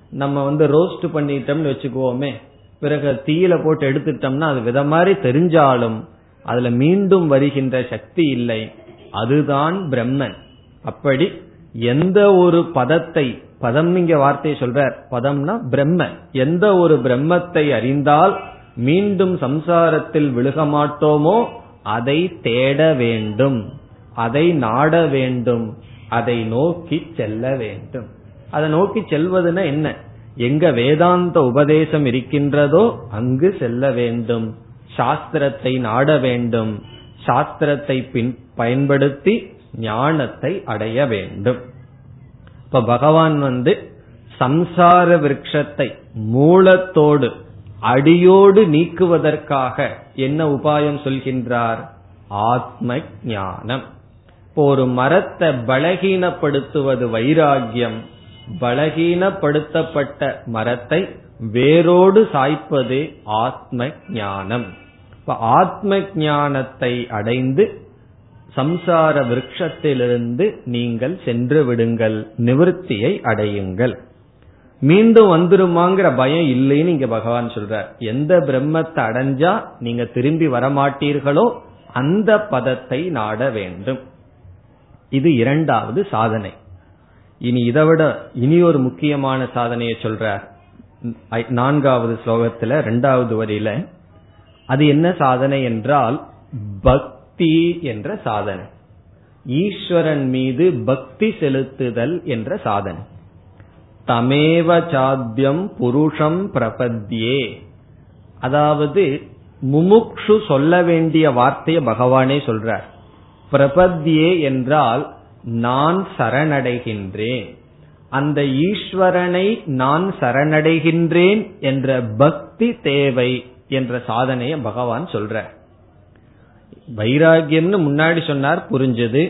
நம்ம வந்து ரோஸ்ட் பண்ணிட்டோம்னு வச்சுக்குவோமே பிறகு தீயில போட்டு எடுத்துட்டோம்னா அது வித மாதிரி தெரிஞ்சாலும் அதுல மீண்டும் வருகின்ற சக்தி இல்லை. அதுதான் பிரம்மன். அப்படி எந்த ஒரு பதத்தை பதம் இங்க வார்த்தையை சொல்ற பதம்னா பிரம்ம. எந்த ஒரு பிரம்மத்தை அறிந்தால் மீண்டும் சம்சாரத்தில் விழுக மாட்டோமோ அதை தேட வேண்டும். அதை நாட வேண்டும். அதை நோக்கி செல்ல வேண்டும். அதை நோக்கி செல்வதுன்னா என்ன? எங்க வேதாந்த உபதேசம் இருக்கின்றதோ அங்கு செல்ல வேண்டும். சாஸ்திரத்தை நாட வேண்டும். சாஸ்திரத்தை பின் பயன்படுத்தி ஞானத்தை அடைய வேண்டும். இப்ப பகவான் வந்து சம்சார விரக்ஷத்தை மூலத்தோடு அடியோடு நீக்குவதற்காக என்ன உபாயம் சொல்கின்றார்? ஆத்ம ஞானம் இப்போ ஒரு மரத்தை பலகீனப்படுத்துவது வைராகியம் பலகீனப்படுத்தப்பட்ட மரத்தை வேரோடு சாய்ப்பது ஆத்ம ஞானம் இப்ப ஆத்ம ஞானத்தை அடைந்து சம்சார விரக்ஷத்திலிருந்து நீங்கள் சென்று விடுங்கள் நிவர்த்தியை அடையுங்கள். மீண்டும் வந்துருமாங்கிற பயம் இல்லைன்னு இங்க பகவான் சொல்றார். எந்த பிரம்மத்தை அடைஞ்சா நீங்க திரும்பி வரமாட்டீர்களோ அந்த பதத்தை நாட வேண்டும். இது இரண்டாவது சாதனை. இனி இதை விட இனி ஒரு முக்கியமான சாதனையை சொல்றார். நான்காவது ஸ்லோகத்துல இரண்டாவது வரியில அது என்ன சாதனை என்றால் பக்தி என்ற சாதனை. ஈஸ்வரன் மீது பக்தி செலுத்துதல் என்ற சாதனை. தமேவ சாத்தியம் புருஷம் பிரபத்யே அதாவது முமுக்ஷு சொல்ல வேண்டிய வார்த்தையை பகவானே சொல்றார். பிரபத்யே என்றால் நான் சரணடைகின்றேன். அந்த ஈஸ்வரனை நான் சரணடைகின்றேன் என்ற பக்தி தேவை என்ற சாதனையை பகவான் சொல்றார். வைராகியம்னு முன்னாடி சொன்னார் புரிஞ்சது.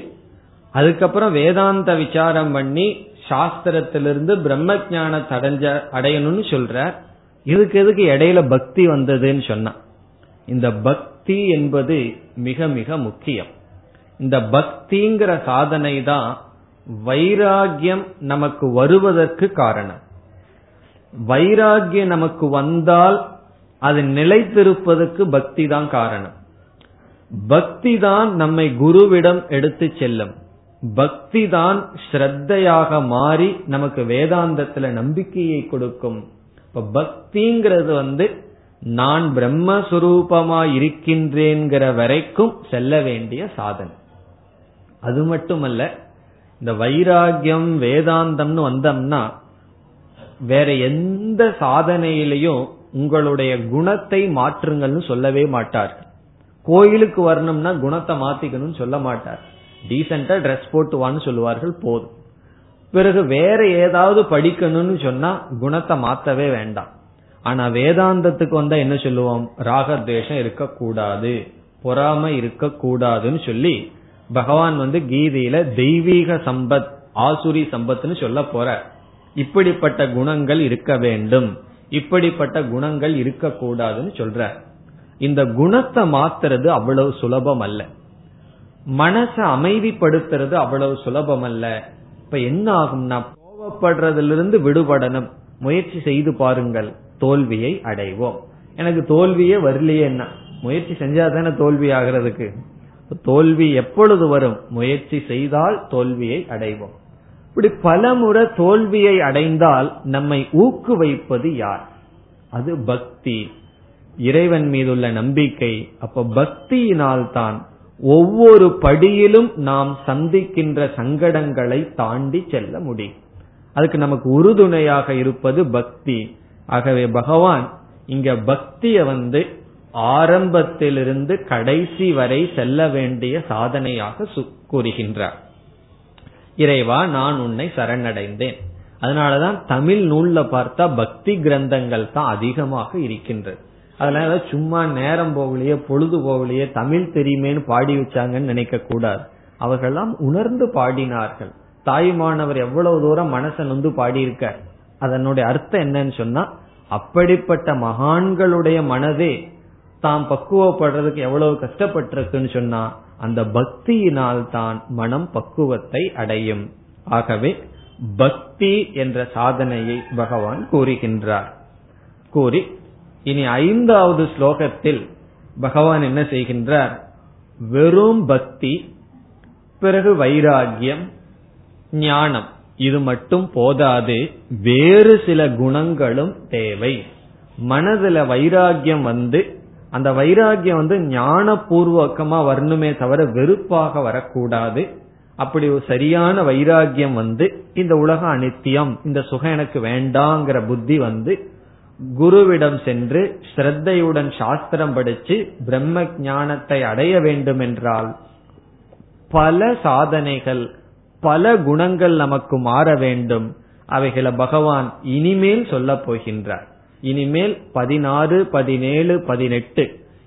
அதுக்கப்புறம் வேதாந்த விசாரம் பண்ணி சாஸ்திரத்திலிருந்து பிரம்ம ஞானத்தை அடைஞ்ச அடையணும்னு சொல்ற இதுக்கு எதுக்கு இடையில பக்தி வந்ததுன்னு சொன்னான். இந்த பக்தி என்பது மிக மிக முக்கியம். இந்த பக்திங்கிற சாதனை தான் வைராகியம் நமக்கு வருவதற்கு காரணம். வைராகியம் நமக்கு வந்தால் அது நிலைத்திருப்பதற்கு பக்தி தான் காரணம். பக்தி தான் நம்மை குருவிடம் எடுத்து செல்லும். பக்தி தான் ஸ்ரத்தையாக மாறி நமக்கு வேதாந்தத்துல நம்பிக்கையை கொடுக்கும். இப்ப பக்திங்கிறது வந்து நான் பிரம்மஸ்வரூபமா இருக்கின்றேங்கிற வரைக்கும் செல்ல வேண்டிய சாதனை. அது மட்டுமல்ல இந்த வைராகியம் வேதாந்தம்னு வந்தோம்னா வேற எந்த சாதனையிலையும் உங்களுடைய குணத்தை மாற்றுங்கள்னு சொல்லவே மாட்டார் கோயிலுக்கு வரணும்னா குணத்தை மாத்திக்கணும்னு சொல்ல மாட்டார். டீசெண்டா ட்ரெஸ் போட்டு வான்னு சொல்லுவார்கள் போதும். பிறகு வேற ஏதாவது படிக்கணும்னு சொன்னா குணத்தை மாத்தவே வேண்டாம். ஆனா வேதாந்தத்துக்கு வந்தா என்ன சொல்லுவோம்? ராகத்வேஷம் இருக்கக்கூடாது பொறாமை இருக்கக்கூடாதுன்னு சொல்லி பகவான் வந்து கீதையில தெய்வீக சம்பத் ஆசுரி சம்பத்னு சொல்ல போற இப்படிப்பட்ட குணங்கள் இருக்க வேண்டும். இப்படிப்பட்ட குணங்கள் இருக்கக்கூடாதுன்னு சொல்ற இந்த குணத்தை மாத்துறது அவ்வளவு சுலபம் அல்ல மனசை அமைதிப்படுத்துறது அவ்வளவு சுலபம் அல்ல இப்ப என்ன ஆகும்னா கோவப்படுறதிலிருந்து விடுபடணும். முயற்சி செய்து பாருங்கள் தோல்வியை அடைவோம். எனக்கு தோல்வியே வரலையே என்ன? முயற்சி செஞ்சா தானே தோல்வி ஆகிறதுக்கு? தோல்வி எப்பொழுது வரும்? முயற்சி செய்தால் தோல்வியை அடைவோம். இப்படி பல முறை தோல்வியை அடைந்தால் நம்மை ஊக்குவிப்பது யார்? அது பக்தி. இறைவன் மீதுள்ள நம்பிக்கை அப்ப பக்தியினால்தான் ஒவ்வொரு படியிலும் நாம் சந்திக்கின்ற சங்கடங்களை தாண்டி செல்ல முடியும். அதுக்கு நமக்கு உறுதுணையாக இருப்பது பக்தி. ஆகவே பகவான் இங்க பக்திய வந்து ஆரம்பத்திலிருந்து கடைசி வரை செல்ல வேண்டிய சாதனையாக கூறுகின்றார். இறைவா நான் உன்னை சரணடைந்தேன். அதனாலதான் தமிழ் நூல்ல பார்த்தா பக்தி கிரந்தங்கள் தான் அதிகமாக இருக்கின்றது. அதனால சும்மா நேரம் போகலையே பொழுது போகலையே தமிழ் தெரியுமேனு பாடி வச்சாங்கன்னு நினைக்க கூடாது. அவர்கள்லாம் உணர்ந்து பாடினார்கள். தாய்மானவர் எவ்வளவு தூரம் மனசை நொந்து பாடியிருக்க அதனுடைய அர்த்தம் என்னன்னு சொன்னா அப்படிப்பட்ட மகான்களுடைய மனதே தாம் பக்குவப்படுறதுக்கு எவ்வளவு கஷ்டப்பட்டிருக்குன்னு சொன்னா அந்த பக்தியினால் தான் மனம் பக்குவத்தை அடையும். ஆகவே பக்தி என்ற சாதனையை பகவான் கூறுகின்றார். கூறி இனி ஐந்தாவது ஸ்லோகத்தில் பகவான் என்ன செய்கின்றார்? வெறும் பக்தி பிறகு வைராகியம் ஞானம். இது மட்டும் போதாது வேறு சில குணங்களும் தேவை. மனதுல வைராகியம் வந்து அந்த வைராகியம் வந்து ஞானபூர்வகமா வரணுமே தவிர வெறுப்பாக வரக்கூடாது. அப்படி ஒரு சரியான வைராகியம் வந்து இந்த உலகம் அனித்தியம் இந்த சுகம் எனக்கு வேண்டாங்கிற புத்தி வந்து குருவிடம் சென்று ஸ்ரத்தையுடன் சாஸ்திரம் படிச்சு பிரம்ம ஞானத்தை அடைய வேண்டும் என்றால் பல சாதனைகள் பல குணங்கள் நமக்கு மாற வேண்டும். அவைகளை பகவான் இனிமேல் சொல்ல போகின்றார். இனிமேல் பதினாறு பதினேழு பதினெட்டு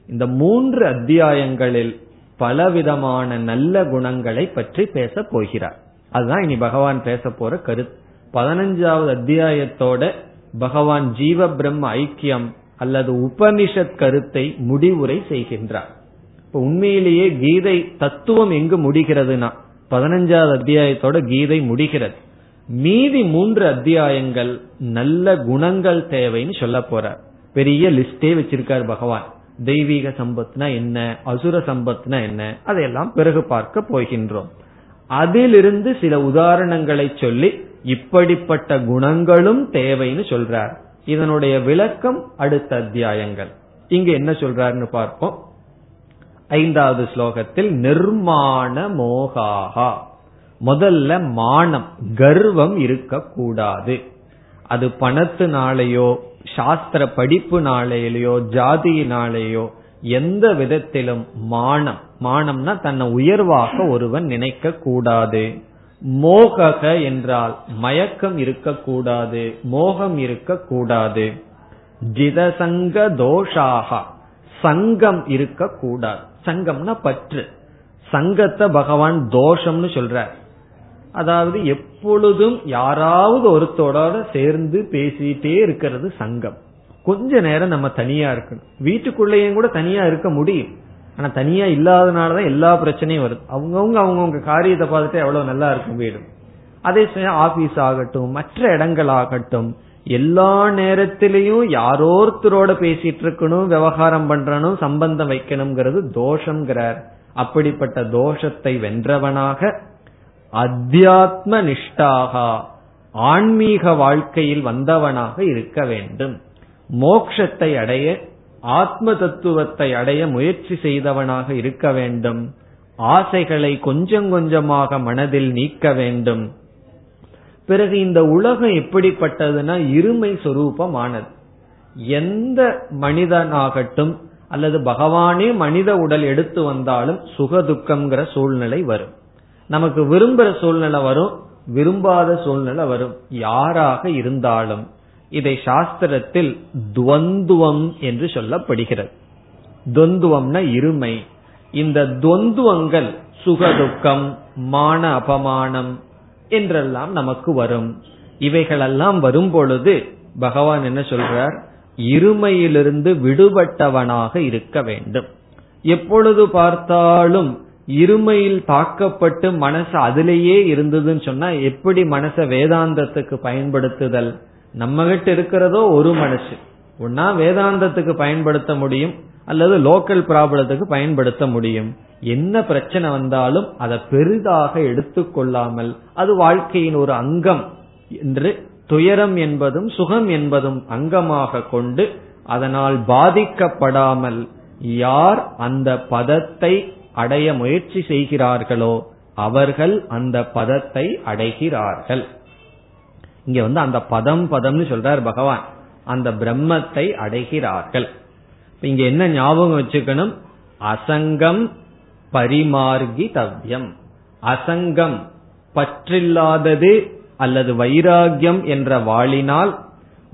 இந்த மூன்று அத்தியாயங்களில் பலவிதமான நல்ல குணங்களை பற்றி பேச போகிறார். அதுதான் இனி பகவான் பேச போற கருத்து. பதினஞ்சாவது அத்தியாயத்தோட பகவான் ஜீவ பிரம்ம ஐக்கியம் அல்லது உபனிஷத் கருத்தை முடிவுரை செய்கின்றார். இப்ப உண்மையிலேயே கீதை தத்துவம் எங்கு முடிகிறதுனா பதினஞ்சாவது அத்தியாயத்தோட கீதை முடிகிறது. மீதி மூன்று அத்தியாயங்கள் நல்ல குணங்கள் தேவைன்னு சொல்ல போறார் பெரிய லிஸ்டே வச்சிருக்கார் பகவான். தெய்வீக சம்பத்னா என்ன அசுர சம்பத்னா என்ன அதையெல்லாம் பிறகு பார்க்க போகின்றோம். அதிலிருந்து சில உதாரணங்களை சொல்லி இப்படிப்பட்ட குணங்களும் தேவைன்னு சொல்றார். இதனுடைய விளக்கம் அடுத்த அத்தியாயங்கள். இங்க என்ன சொல்றாருன்னு பார்ப்போம். ஐந்தாவது ஸ்லோகத்தில் நிர்மாண மோகாகா முதல்ல மானம் கர்வம் இருக்கக்கூடாது. அது பணத்தினாலேயோ சாஸ்திர படிப்புனாலேயோ ஜாதியினாலேயோ எந்த விதத்திலும் மானம். மானம்னா தன்னை உயர்வாக ஒருவன் நினைக்க கூடாது மோகக என்றால் மயக்கம் இருக்கக்கூடாது மோகம் இருக்கக்கூடாது. ஜிதசங்க தோஷாக சங்கம் இருக்கக்கூடாது. சங்கம்னா பற்று. சங்கத்தை பகவான் தோஷம்னு சொல்றார். அதாவது எப்பொழுதும் யாராவது ஒருத்தரோட சேர்ந்து பேசிட்டே இருக்கிறது சங்கம். கொஞ்ச நேரம் நம்ம தனியா இருக்கணும். வீட்டுக்குள்ளேயும் கூட தனியா இருக்க முடியும். ஆனா தனியா இல்லாதனாலதான் எல்லா பிரச்சனையும் வருது. அவங்கவுங்க அவங்கவுங்க காரியத்தை பார்த்துட்டு எவ்வளவு நல்லா இருக்கும் வீடு. அதே சமயம் ஆபீஸ் ஆகட்டும் மற்ற இடங்கள் ஆகட்டும் எல்லா நேரத்திலையும் யாரோருத்தரோட பேசிட்டு இருக்கணும் விவகாரம் பண்றணும் சம்பந்தம் வைக்கணுங்கிறது தோஷங்கிறார் அப்படிப்பட்ட தோஷத்தை வென்றவனாக அத்தியாத்ம நிஷ்டாக ஆன்மீக வாழ்க்கையில் வந்தவனாக இருக்க வேண்டும். மோக்ஷத்தை அடைய ஆத்ம தத்துவத்தை அடைய முயற்சி செய்தவனாக இருக்க வேண்டும். ஆசைகளை கொஞ்சம் கொஞ்சமாக மனதில் நீக்க வேண்டும். பிறகு இந்த உலகம் எப்படிப்பட்டதுன்னா இருமை சொரூபமானது. எந்த மனிதனாகட்டும் அல்லது பகவானே மனித உடல் எடுத்து வந்தாலும் சுகதுக்கம்ங்கிற சூழ்நிலை வரும். நமக்கு விரும்புற சூழ்நிலை வரும் விரும்பாத சூழ்நிலை வரும். யாராக இருந்தாலும். இதை சாஸ்திரத்தில் துவந்துவம் என்று சொல்லப்படுகிறது. துவந்துவம்னா இருமை. இந்த துவந்துவங்கள் சுகதுக்கம் மான அபமானம் என்றெல்லாம் நமக்கு வரும். இவைகளெல்லாம் வரும் பொழுது பகவான் என்ன சொல்றார்? இருமையிலிருந்து விடுபட்டவனாக இருக்க வேண்டும். எப்பொழுது பார்த்தாலும் இருமையில் தாக்கப்பட்டு மனசு அதிலேயே இருந்ததுன்னு சொன்னா எப்படி மனச வேதாந்தத்துக்கு பயன்படுத்துதல்? நம்ம கிட்ட இருக்கிறதோ ஒரு மனசு ஒன்னா வேதாந்தத்துக்கு பயன்படுத்த முடியும் அல்லது லோக்கல் ப்ராப்ளத்துக்கு பயன்படுத்த முடியும். என்ன பிரச்சனை வந்தாலும் அதை பெரிதாக எடுத்துக்கொள்ளாமல் அது வாழ்க்கையின் ஒரு அங்கம் என்று துயரம் என்பதும் சுகம் என்பதும் அங்கமாக கொண்டு அதனால் பாதிக்கப்படாமல் யார் அந்த பதத்தை அடைய முயற்சி செய்கிறார்களோ அவர்கள் அந்த பதத்தை அடைகிறார்கள். இங்க வந்து அந்த பதம் பதம்னு சொல்றார் பகவான். அந்த பிரம்மத்தை அடைகிறார்கள். இங்க என்ன ஞாபகம் வச்சுக்கணும்? அசங்கம் பரிமார்கி தவ்யம் அசங்கம் பற்றில்லாதது அல்லது வைராகியம் என்ற வாளினால்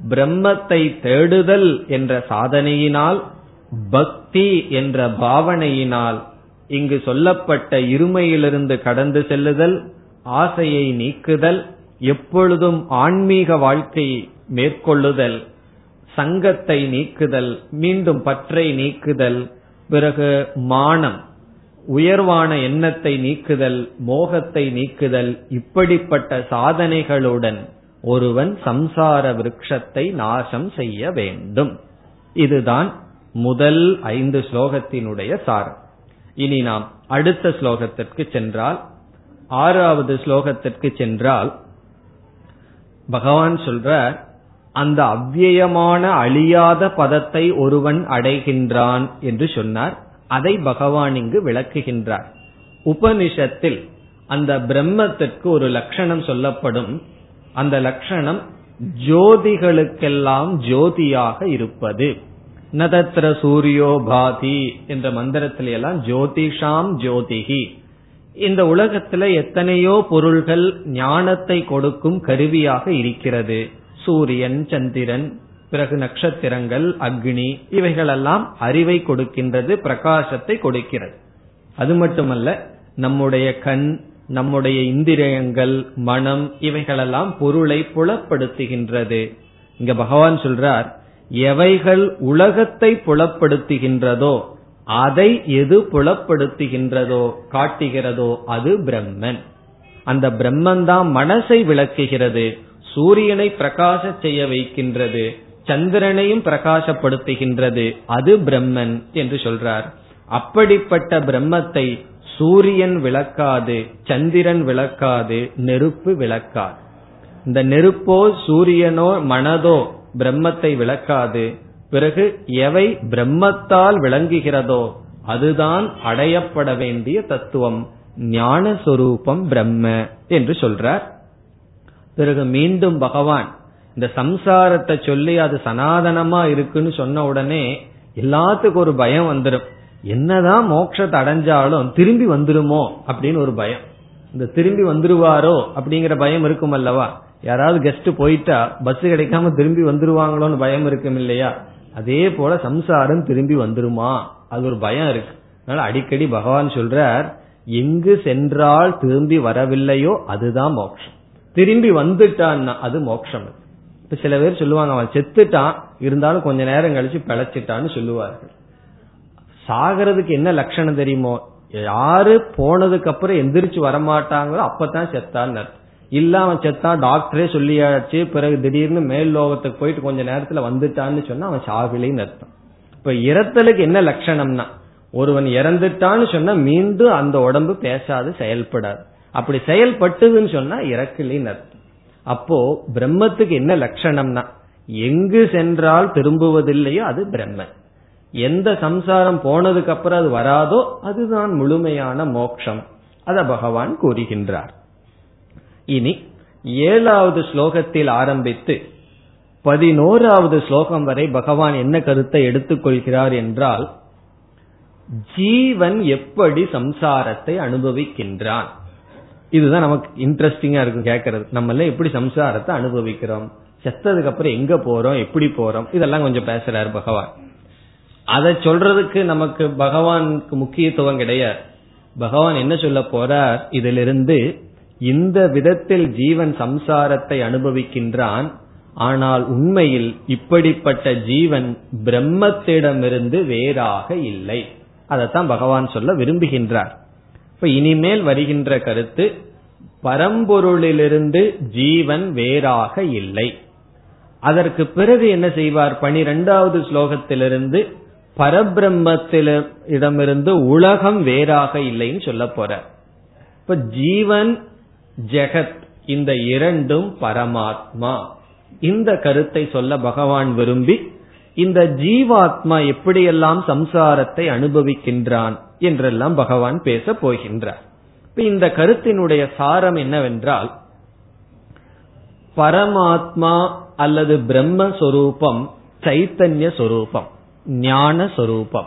பிரம்மத்தை தேடுதல் என்ற சாதனையினால் பக்தி என்ற பாவனையினால் இங்கு சொல்லப்பட்ட இருமையிலிருந்து கடந்து செல்லுதல் ஆசையை நீக்குதல் எப்பொழுதும் ஆன்மீக வாழ்க்கையை மேற்கொள்ளுதல் சங்கத்தை நீக்குதல் மீண்டும் பற்றை நீக்குதல் பிறகு மானம் உயர்வான எண்ணத்தை நீக்குதல் மோகத்தை நீக்குதல் இப்படிப்பட்ட சாதனைகளுடன் ஒருவன் சம்சார விருட்சத்தை நாசம் செய்ய வேண்டும். இதுதான் முதல் ஐந்து ஸ்லோகத்தினுடைய சாரம். இனி நாம் அடுத்த ஸ்லோகத்திற்கு சென்றால் ஆறாவது ஸ்லோகத்திற்கு சென்றால் பகவான் சொல்ற அந்த அவ்வியமான அழியாத பதத்தை ஒருவன் அடைகின்றான் என்று சொன்னார். அதை பகவான் இங்கு விளக்குகின்றார். உபனிஷத்தில் அந்த பிரம்மத்திற்கு ஒரு லட்சணம் சொல்லப்படும். அந்த லட்சணம் ஜோதிகளுக்கெல்லாம் ஜோதியாக இருப்பது. நதத்திர சூரியோபாதி என்ற மந்திரத்தில எல்லாம் ஜோதிஷாம் ஜோதிகி இந்த உலகத்துல எத்தனையோ பொருள்கள் ஞானத்தை கொடுக்கும் கருவியாக இருக்கிறது. சூரியன் சந்திரன் பிறகு நட்சத்திரங்கள் அக்னி இவைகளெல்லாம் அறிவை கொடுக்கின்றது பிரகாசத்தை கொடுக்கிறது. அது மட்டுமல்ல நம்முடைய கண் நம்முடைய இந்திரியங்கள் மனம் இவைகளெல்லாம் பொருளை புலப்படுத்துகின்றது. இங்க பகவான் சொல்றார் எவைகள் உலகத்தை புலப்படுத்துகின்றதோ அதை எது புலப்படுத்துகின்றதோ காட்டுகிறதோ அது பிரம்மன். அந்த பிரம்மன் தான் மனசை விளக்குகிறது சூரியனை பிரகாச செய்ய வைக்கின்றது சந்திரனையும் பிரகாசப்படுத்துகின்றது அது பிரம்மன் என்று சொல்றார். அப்படிப்பட்ட பிரம்மத்தை சூரியன் விளக்காது சந்திரன் விளக்காது நெருப்பு விளக்காது. இந்த நெருப்போ சூரியனோ மனதோ பிரம்மத்தை விளக்காது. பிறகு எவை பிரம்மத்தால் விளங்குகிறதோ அதுதான் அடையப்பட வேண்டிய தத்துவம். ஞானஸ்வரூபம் பிரம்ம என்று சொல்றார். பிறகு மீண்டும் பகவான் இந்த சம்சாரத்தை சொல்லி அது சனாதனமா இருக்குன்னு சொன்ன உடனே எல்லாத்துக்கும் ஒரு பயம் வந்துடும் என்னதான் மோட்சத்தை அடைஞ்சாலும் திரும்பி வந்துருமோ அப்படின்னு ஒரு பயம். இந்த திரும்பி வந்துருவாரோ அப்படிங்கிற பயம் இருக்கும் அல்லவா? யாராவது கெஸ்ட் போயிட்டா பஸ் கிடைக்காம திரும்பி வந்துருவாங்களோன்னு பயம் இருக்கும் இல்லையா? அதே போல சம்சாரம் திரும்பி வந்துருமா? அது ஒரு பயம் இருக்கு. அதனால அடிக்கடி பகவான் சொல்றார் எங்கு சென்றால் திரும்பி வரவில்லையோ அதுதான் மோட்சம் திரும்பி வந்துட்டான்னா அது மோட்சம் இப்ப சில பேர் சொல்லுவாங்க அவன் செத்துட்டான் இருந்தாலும் கொஞ்ச நேரம் கழிச்சு பிழைச்சிட்டான்னு சொல்லுவார்கள். சாகிறதுக்கு என்ன லட்சணம் தெரியுமோ? யாரு போனதுக்கு அப்புறம் எந்திரிச்சு வரமாட்டாங்களோ அப்பதான் செத்தான்னு இல்ல அவன் செத்தா டாக்டரே சொல்லியாச்சு பிறகு திடீர்னு மேல் லோகத்துக்கு போயிட்டு கொஞ்ச நேரத்துல வந்துட்டான்னு சொன்னா அவன் சாவிலேன்னு அர்த்தம். இப்ப இறத்தலுக்கு என்ன லட்சணம்னா ஒருவன் இறந்துட்டான்னு சொன்னா மீண்டும் அந்த உடம்பு பேசாது செயல்படாது. அப்படி செயல்பட்டுதுன்னு சொன்னா இறக்கலின்னு அர்த்தம். அப்போ பிரம்மத்துக்கு என்ன லட்சணம்னா எங்கு சென்றால் திரும்புவதில்லையோ அது பிரம்மன் எந்த சம்சாரம் போனதுக்கு அப்புறம் அது வராதோ அதுதான் முழுமையான மோட்சம் அத பகவான் கூறுகின்றார். இனி ஏழாவது ஸ்லோகத்தில் ஆரம்பித்து பதினோராவது ஸ்லோகம் வரை பகவான் என்ன கருத்தை எடுத்துக்கொள்கிறார் என்றால் ஜீவன் எப்படி சம்சாரத்தை அனுபவிக்கின்றான்? இதுதான் நமக்கு இன்ட்ரெஸ்டிங்கா இருக்கும் கேட்கறது. நம்மள எப்படி சம்சாரத்தை அனுபவிக்கிறோம்? செத்ததுக்கு அப்புறம் எங்க போறோம்? எப்படி போறோம்? இதெல்லாம் கொஞ்சம் பேசுறாரு பகவான். அதை சொல்றதுக்கு நமக்கு பகவானுக்கு முக்கியத்துவம் கிடையாது. பகவான் என்ன சொல்ல போறார்? இதிலிருந்து இந்த விதத்தில் ஜீவன் சம்சாரத்தை அனுபவிக்கின்றான். ஆனால் உண்மையில் இப்படிப்பட்ட ஜீவன் பிரம்மத்திடமிருந்து வேறாக இல்லை. அதைத்தான் பகவான் சொல்ல விரும்புகின்றார். இப்ப இனிமேல் வருகின்ற கருத்து பரம்பொருளிலிருந்து ஜீவன் வேறாக இல்லை. அதற்கு பிறகு என்ன செய்வார்? பனிரெண்டாவது ஸ்லோகத்திலிருந்து பரபிரம்மத்திலிடமிருந்து உலகம் வேறாக இல்லைன்னு சொல்ல போற இப்ப ஜீவன் ஜெகத் இந்த இரண்டும் பரமாத்மா. இந்த கருத்தை சொல்ல பகவான் விரும்பி இந்த ஜீவாத்மா எப்படியெல்லாம் சம்சாரத்தை அனுபவிக்கின்றான் என்றெல்லாம் பகவான் பேச போகின்றார். இப்ப இந்த கருத்தினுடைய சாரம் என்னவென்றால் பரமாத்மா அல்லது பிரம்மஸ்வரூபம் சைத்தன்ய சொரூபம் ஞான சொரூபம்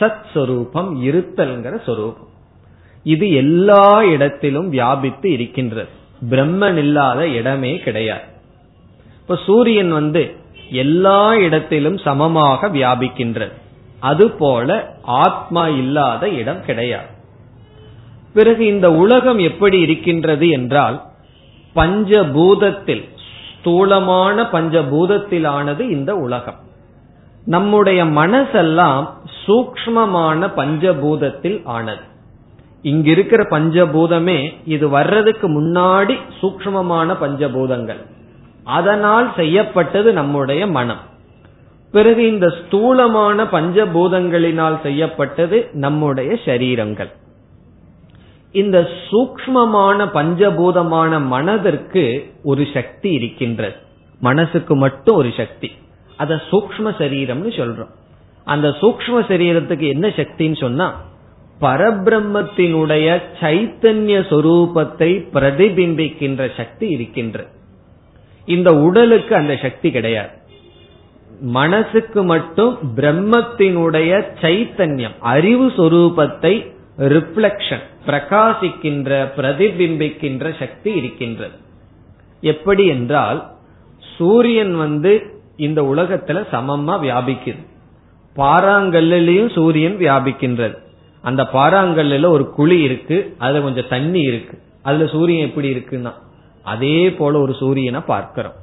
சத் சொரூபம் இருத்தல்ங்கிற சொரூபம் இது எல்லா இடத்திலும் வியாபித்து இருக்கின்றது. பிரம்மன் இல்லாத இடமே கிடையாது. இப்ப சூரியன் வந்து எல்லா இடத்திலும் சமமாக வியாபிக்கின்றது. அதுபோல ஆத்மா இல்லாத இடம் கிடையாது. பிறகு இந்த உலகம் எப்படி இருக்கின்றது என்றால் பஞ்சபூதத்தில் ஸ்தூலமான பஞ்சபூதத்திலானது இந்த உலகம். நம்முடைய மனசெல்லாம் சூக்மமான பஞ்சபூதத்தில் ஆனது. இங்க இருக்கிற பஞ்சபூதமே இது வர்றதுக்கு முன்னாடி சூக்மமான பஞ்சபூதங்கள். அதனால் செய்யப்பட்டது நம்முடைய மனம். பிறகு இந்த ஸ்தூலமான பஞ்சபூதங்களினால் செய்யப்பட்டது நம்முடைய சரீரங்கள். இந்த சூக்மமான பஞ்சபூதமான மனதிற்கு ஒரு சக்தி இருக்கின்றது. மனசுக்கு மட்டும் ஒரு சக்தி. அத சூக்ம சரீரம்னு சொல்றோம். அந்த சூக்ம சரீரத்துக்கு என்ன சக்தின்னு சொன்னா பரபிரம்மத்தினுடைய சைத்தன்ய சொரூபத்தை பிரதிபிம்பிக்கின்ற சக்தி இருக்கின்றது இந்த உடலுக்கு அந்த சக்தி கிடையாது. மனசுக்கு மட்டும் பிரம்மத்தினுடைய சைத்தன்யம் அறிவு சொரூபத்தை ரிஃப்ளக்ஷன் பிரகாசிக்கின்ற பிரதிபிம்பிக்கின்ற சக்தி இருக்கின்றது. எப்படி என்றால் சூரியன் வந்து இந்த உலகத்துல சமமா வியாபிக்குது. பாறாங்கல்லையும் சூரியன் வியாபிக்கின்றது. அந்த பாறாங்கல்ல ஒரு குழி இருக்கு அதுல கொஞ்சம் தண்ணி இருக்கு. அதுல சூரியன் எப்படி இருக்குன்னா அதே போல ஒரு சூரியனை பார்க்கிறோம்.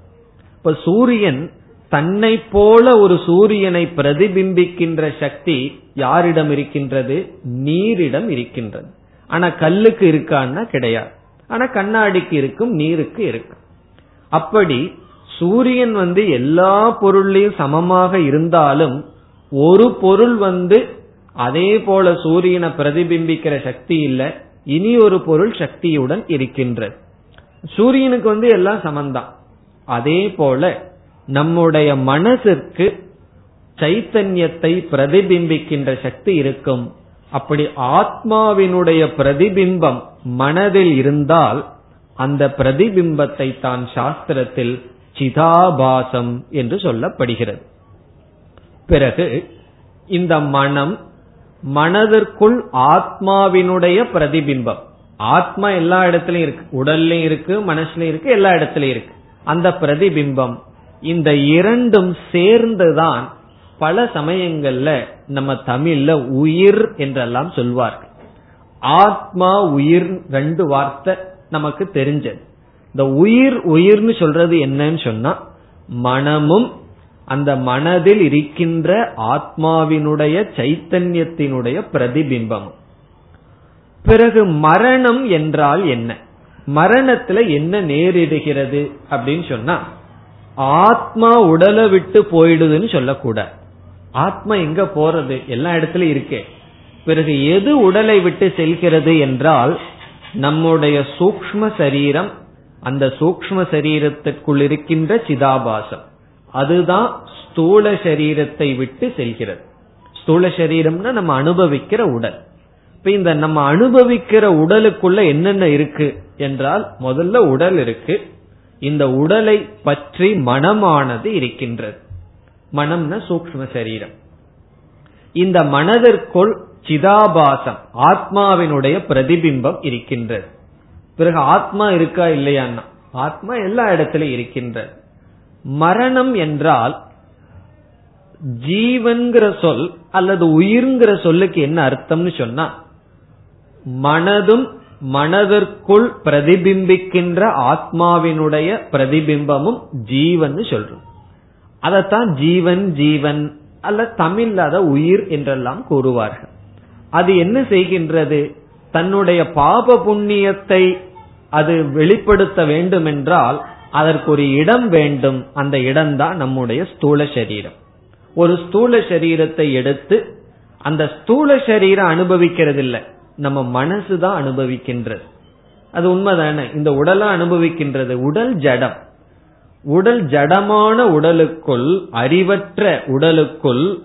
இப்ப சூரியன் தன்னை போல ஒரு சூரியனை பிரதிபிம்பிக்கின்ற சக்தி யாரிடம் இருக்கின்றது? நீரிடம் இருக்கின்றது. ஆனா கல்லுக்கு இருக்கான்னா கிடையாது. ஆனா கண்ணாடிக்கு இருக்கும் நீருக்கு இருக்கு அப்படி சூரியன் வந்து எல்லா பொருள்லையும் சமமாக இருந்தாலும் ஒரு பொருள் வந்து அதே போல சூரியனை பிரதிபிம்பிக்கிற சக்தி இல்ல இனி ஒரு பொருள் சக்தியுடன் இருக்கின்றது. சூரியனுக்கு வந்து எல்லாம் சமந்தான். அதே போல நம்முடைய மனசிற்கு சைத்தன்யத்தை பிரதிபிம்பிக்கின்ற சக்தி இருக்கும். அப்படி ஆத்மாவினுடைய பிரதிபிம்பம் மனதில் இருந்தால் அந்த பிரதிபிம்பத்தை தான் சாஸ்திரத்தில் சிதாபாசம் என்று சொல்லப்படுகிறது. பிறகு இந்த மனம் மனதிற்குள் ஆத்மாவினுடைய பிரதிபிம்பம். ஆத்மா எல்லா இடத்துலயும் இருக்கு. உடல்லையும் இருக்கு மனசுலயும் இருக்கு எல்லா இடத்துலயும் இருக்கு. அந்த பிரதிபிம்பம் இந்த இரண்டும் சேர்ந்துதான் பல சமயங்கள்ல நம்ம தமிழ்ல உயிர் என்றெல்லாம் சொல்வார்கள். ஆத்மா உயிர் ரெண்டு வார்த்தை நமக்கு தெரிஞ்சது. இந்த உயிர் உயிர்னு சொல்றது என்னன்னு சொன்னா மனமும் அந்த மனதில் இருக்கின்ற ஆத்மாவினுடைய சைத்தன்யத்தினுடைய பிரதிபிம்பம். பிறகு மரணம் என்றால் என்ன? மரணத்துல என்ன நேரிடுகிறது அப்படின்னு சொன்னா ஆத்மா உடலை விட்டு போயிடுதுன்னு சொல்லக்கூடாது. ஆத்மா எங்க போறது? எல்லா இடத்துலயும் இருக்கே. பிறகு எது உடலை விட்டு செல்கிறது என்றால் நம்முடைய சூக்ம சரீரம் அந்த சூக்ம சரீரத்திற்குள் இருக்கின்ற சிதாபாசம். அதுதான் ஸ்தூல சரீரத்தை விட்டு செல்கிறது. ஸ்தூல சரீரம்னா நம்ம அனுபவிக்கிற உடல். இப்ப இந்த நம்ம அனுபவிக்கிற உடலுக்குள்ள என்னென்ன இருக்கு என்றால் முதல்ல உடல் இருக்கு. இந்த உடலை பற்றி மனமானது இருக்கின்றது. மனம்னா சூக்ம சரீரம். இந்த மனதிற்குள் சிதாபாசம் ஆத்மாவினுடைய பிரதிபிம்பம் இருக்கின்றது. பிறகு ஆத்மா இருக்கா இல்லையான்னா ஆத்மா எல்லா இடத்திலும் இருக்கின்றது. மரணம் என்றால் ஜீவன்கிற சொல் அல்லது உயிர்ங்கிற சொல்லுக்கு என்ன அர்த்தம்னு சொன்னா மனதும் மனதிற்குள் பிரதிபிம்பிக்கின்ற ஆத்மாவினுடைய பிரதிபிம்பமும் ஜீவன் சொல்றோம். அதத்தான் ஜீவன் ஜீவன் அல்ல தமிழ் அத உயிர் என்றெல்லாம் கூறுவார்கள். அது என்ன செய்கின்றது? தன்னுடைய பாப புண்ணியத்தை அது வெளிப்படுத்த வேண்டும் என்றால் அதற்கு ஒரு இடம் வேண்டும். அந்த இடம்தான் நம்முடைய ஸ்தூல சரீரம். ஒரு ஸ்தூல சரீரத்தை எடுத்து அந்த ஸ்தூல சரீரம் அனுபவிக்கிறது இல்லை நம்ம மனசு தான் அனுபவிக்கின்றது. அது உண்மைதானே? இந்த உடலை அனுபவிக்கின்றது? உடல் ஜடம். உடல் ஜடமான உடலுக்குள் அறிவற்ற உடலுக்குள்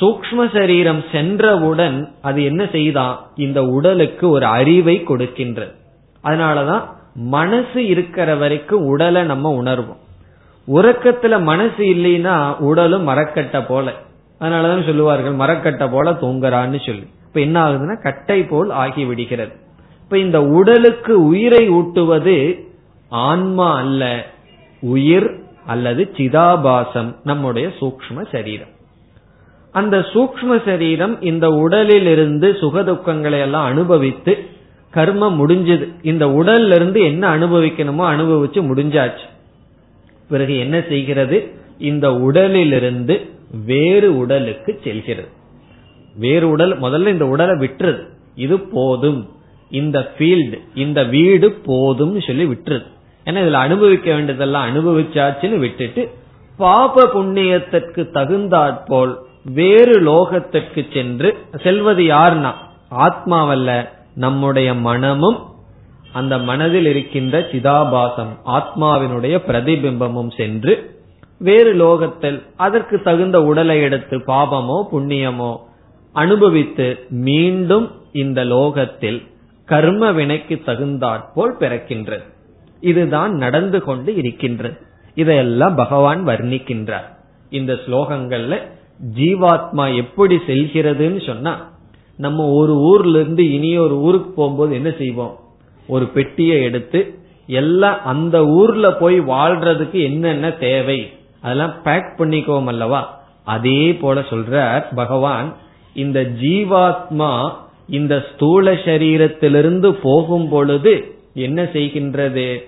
சூக்ம சரீரம் சென்றவுடன் அது என்ன செய்தான்? இந்த உடலுக்கு ஒரு அறிவை கொடுக்கின்றது. அதனாலதான் மனசு இருக்கிற வரைக்கும் உடலை நம்ம உணர்வோம். உறக்கத்துல மனசு இல்லைன்னா உடலும் மரக்கட்டை போல. அதனாலதான் சொல்லுவார்கள் மரக்கட்டை போல தூங்குறான்னு சொல்லி. இப்ப என்ன ஆகுதுன்னா கட்டை போல் ஆகி விடுகிறது. இப்ப இந்த உடலுக்கு உயிரை ஊட்டுவது ஆன்மா அல்ல உயிர் அல்லது சிதாபாசம் நம்முடைய சூக்ம சரீரம். அந்த சூக்ம சரீரம் இந்த உடலில் இருந்து சுகதுக்கங்களை எல்லாம் அனுபவித்து கர்மம் முடிஞ்சது. இந்த உடல்ல இருந்து என்ன அனுபவிக்கணுமோ அனுபவிச்சு முடிஞ்சாச்சு. பிறகு என்ன செய்கிறது? இந்த உடலிலிருந்து வேறு உடலுக்கு செல்கிறது. வேறு உடல் முதல்ல இந்த உடலை விட்டுறது. இது போதும். இந்த ஃபீல்டு இந்த வீடு போதும் சொல்லி விட்டுறது. ஏன்னா இதுல அனுபவிக்க வேண்டியதெல்லாம் அனுபவிச்சாச்சுன்னு விட்டுட்டு பாப புண்ணியத்திற்கு தகுந்தாற்போல் வேறு லோகத்திற்கு சென்று செல்வது யார்னா ஆத்மாவல்ல நம்முடைய மனமும் அந்த மனதில் இருக்கின்ற சிதாபாசம் ஆத்மாவினுடைய பிரதிபிம்பமும் சென்று வேறு லோகத்தில் அதற்கு தகுந்த உடலை எடுத்து பாபமோ புண்ணியமோ அனுபவித்து மீண்டும் இந்த லோகத்தில் கர்ம வினைக்கு தகுந்தாற்போல் பிறக்கின்றது. இதுதான் நடந்து கொண்டு இருக்கின்றது. இதையெல்லாம் பகவான் வர்ணிக்கின்றார். இந்த ஸ்லோகங்கள்ல ஜீவாத்மா எப்படி செல்கிறதுன்னு சொன்னா நம்ம ஒரு ஊர்ல இருந்து இனி ஒரு ஊருக்கு போகும்போது என்ன செய்வோம்? ஒரு பெட்டியை எடுத்து எல்லாம் அந்த ஊர்ல போய் வாழ்றதுக்கு என்னென்ன தேவை? அதெல்லாம் பேக் பண்ணிக்கோம் அல்லவா? அதே போல சொல்றார் பகவான் இந்த ஜீவாத்மா இந்த ஸ்தூல சரீரத்திலிருந்து போகும் பொழுது என்ன செய்கின்றது?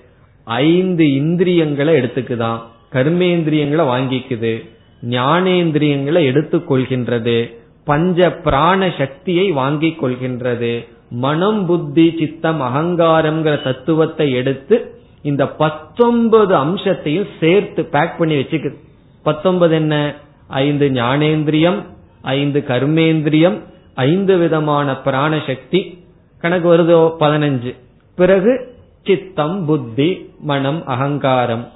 ஐந்து இந்திரியங்களை எடுத்துக்குதான். கர்மேந்திரியங்களை வாங்கிக்குது. ஞானேந்திரியங்களை எடுத்துக்கொள்கின்றது. பஞ்ச பிராண சக்தியை வாங்கிக் கொள்கின்றது. மனம் புத்தி சித்தம் அகங்காரம்ங்கிற தத்துவத்தை எடுத்து இந்த பத்தொன்பது அம்சத்தையும் சேர்த்து பேக் பண்ணி வச்சுக்குது. பத்தொன்பது என்ன? ஐந்து ஞானேந்திரியம் ஐந்து கர்மேந்திரியம் ஐந்து விதமான பிராண சக்தி கணக்கு வருதோ? பதினஞ்சு. பிறகு சித்தம் புத்தி மனம் அகங்காரம்.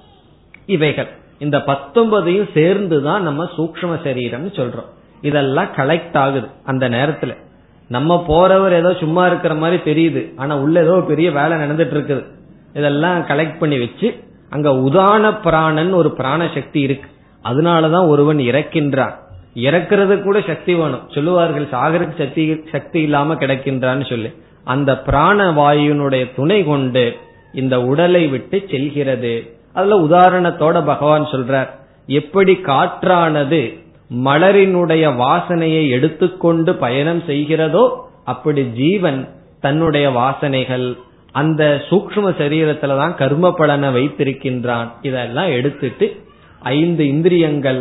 இவைகள். இந்த பத்தொன்பதையும் சேர்ந்துதான் நம்ம சூக்ம சரீரம் சொல்றோம். இதெல்லாம் கலெக்ட் ஆகுது அந்த நேரத்துல. நம்ம போறவர் ஏதோ சும்மா இருக்கிற மாதிரி தெரியுது. ஆனா உள்ள ஏதோ பெரிய வேலை நடந்துட்டு இருக்குது இதெல்லாம் கலெக்ட் பண்ணி வச்சு அங்க உதான பிராணன் ஒரு பிராண சக்தி இருக்கு. அதனாலதான் ஒருவன் இறக்கின்றான். இறக்குறது கூட சக்தி வேணும். சொல்லுவார்கள் சாகருக்கு சக்தி சக்தி இல்லாம கிடைக்கின்றான்னு சொல்லி. அந்த பிராண வாயுனுடைய துணை கொண்டு இந்த உடலை விட்டு செல்கிறது. அதுல உதாரணத்தோட பகவான் சொல்றார் எப்படி காற்றானது மலரினுடைய வாசனையை எடுத்துக்கொண்டு பயணம் செய்கிறதோ அப்படி ஜீவன் தன்னுடைய வாசனைகள் அந்த சூக்ம சரீரத்துல தான் கர்ம பலனை வைத்திருக்கின்றான். இதெல்லாம் எடுத்துட்டு ஐந்து இந்திரியங்கள்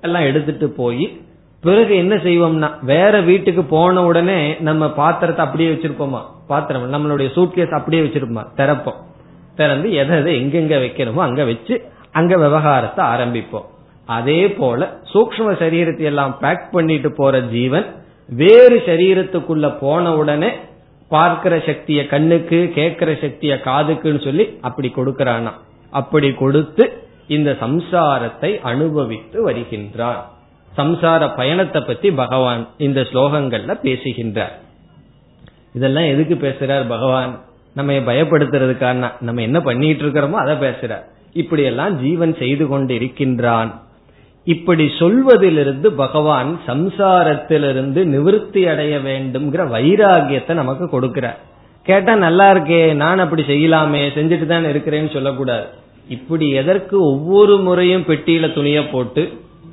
எல்லாம் எடுத்துட்டு போய் பிறகு என்ன செய்வோம்னா வேற வீட்டுக்கு போன உடனே நம்ம பாத்திரத்தை அப்படியே வச்சிருப்போமா? பாத்திரம் நம்மளுடைய சூட்கேஸ் அப்படியே வச்சிருப்போமா? திறப்போம். திறந்து எதை எதை எங்கெங்க வைக்கணுமோ அங்க வச்சு அங்க விவகாரத்தை ஆரம்பிப்போம். அதே போல சூக்ம சரீரத்தை எல்லாம் பேக் பண்ணிட்டு போற ஜீவன் வேறு சரீரத்துக்குள்ள போன உடனே பார்க்கிற சக்திய கண்ணுக்கு கேட்கிற சக்திய காதுக்குன்னு சொல்லி அப்படி கொடுக்கிறானா? அப்படி கொடுத்து இந்த சம்சாரத்தை அனுபவித்து வருகின்றார். சம்சார பயணத்தை பத்தி பகவான் இந்த ஸ்லோகங்கள்ல பேசுகின்றார். இதெல்லாம் எதுக்கு பேசுறார் பகவான்? நம்ம பயப்படுத்துறதுக்கான நம்ம என்ன பண்ணிட்டு இருக்கிறோமோ அதை பேசுறார். இப்படியெல்லாம் ஜீவன் செய்து கொண்டு இருக்கின்றான் இப்படி சொல்வதிலிருந்து பகவான் சம்சாரத்திலிருந்து நிவிருத்தி அடைய வேண்டும்ங்கிற வைராகியத்தை நமக்கு கொடுக்கிறார் கேட்டா நல்லா இருக்கே நான் அப்படி செய்யலாமே செஞ்சுட்டு தான் இருக்கிறேன்னு சொல்லக்கூடாது. இப்படி எதற்கு ஒவ்வொரு முறையும் பெட்டியில துணிய போட்டு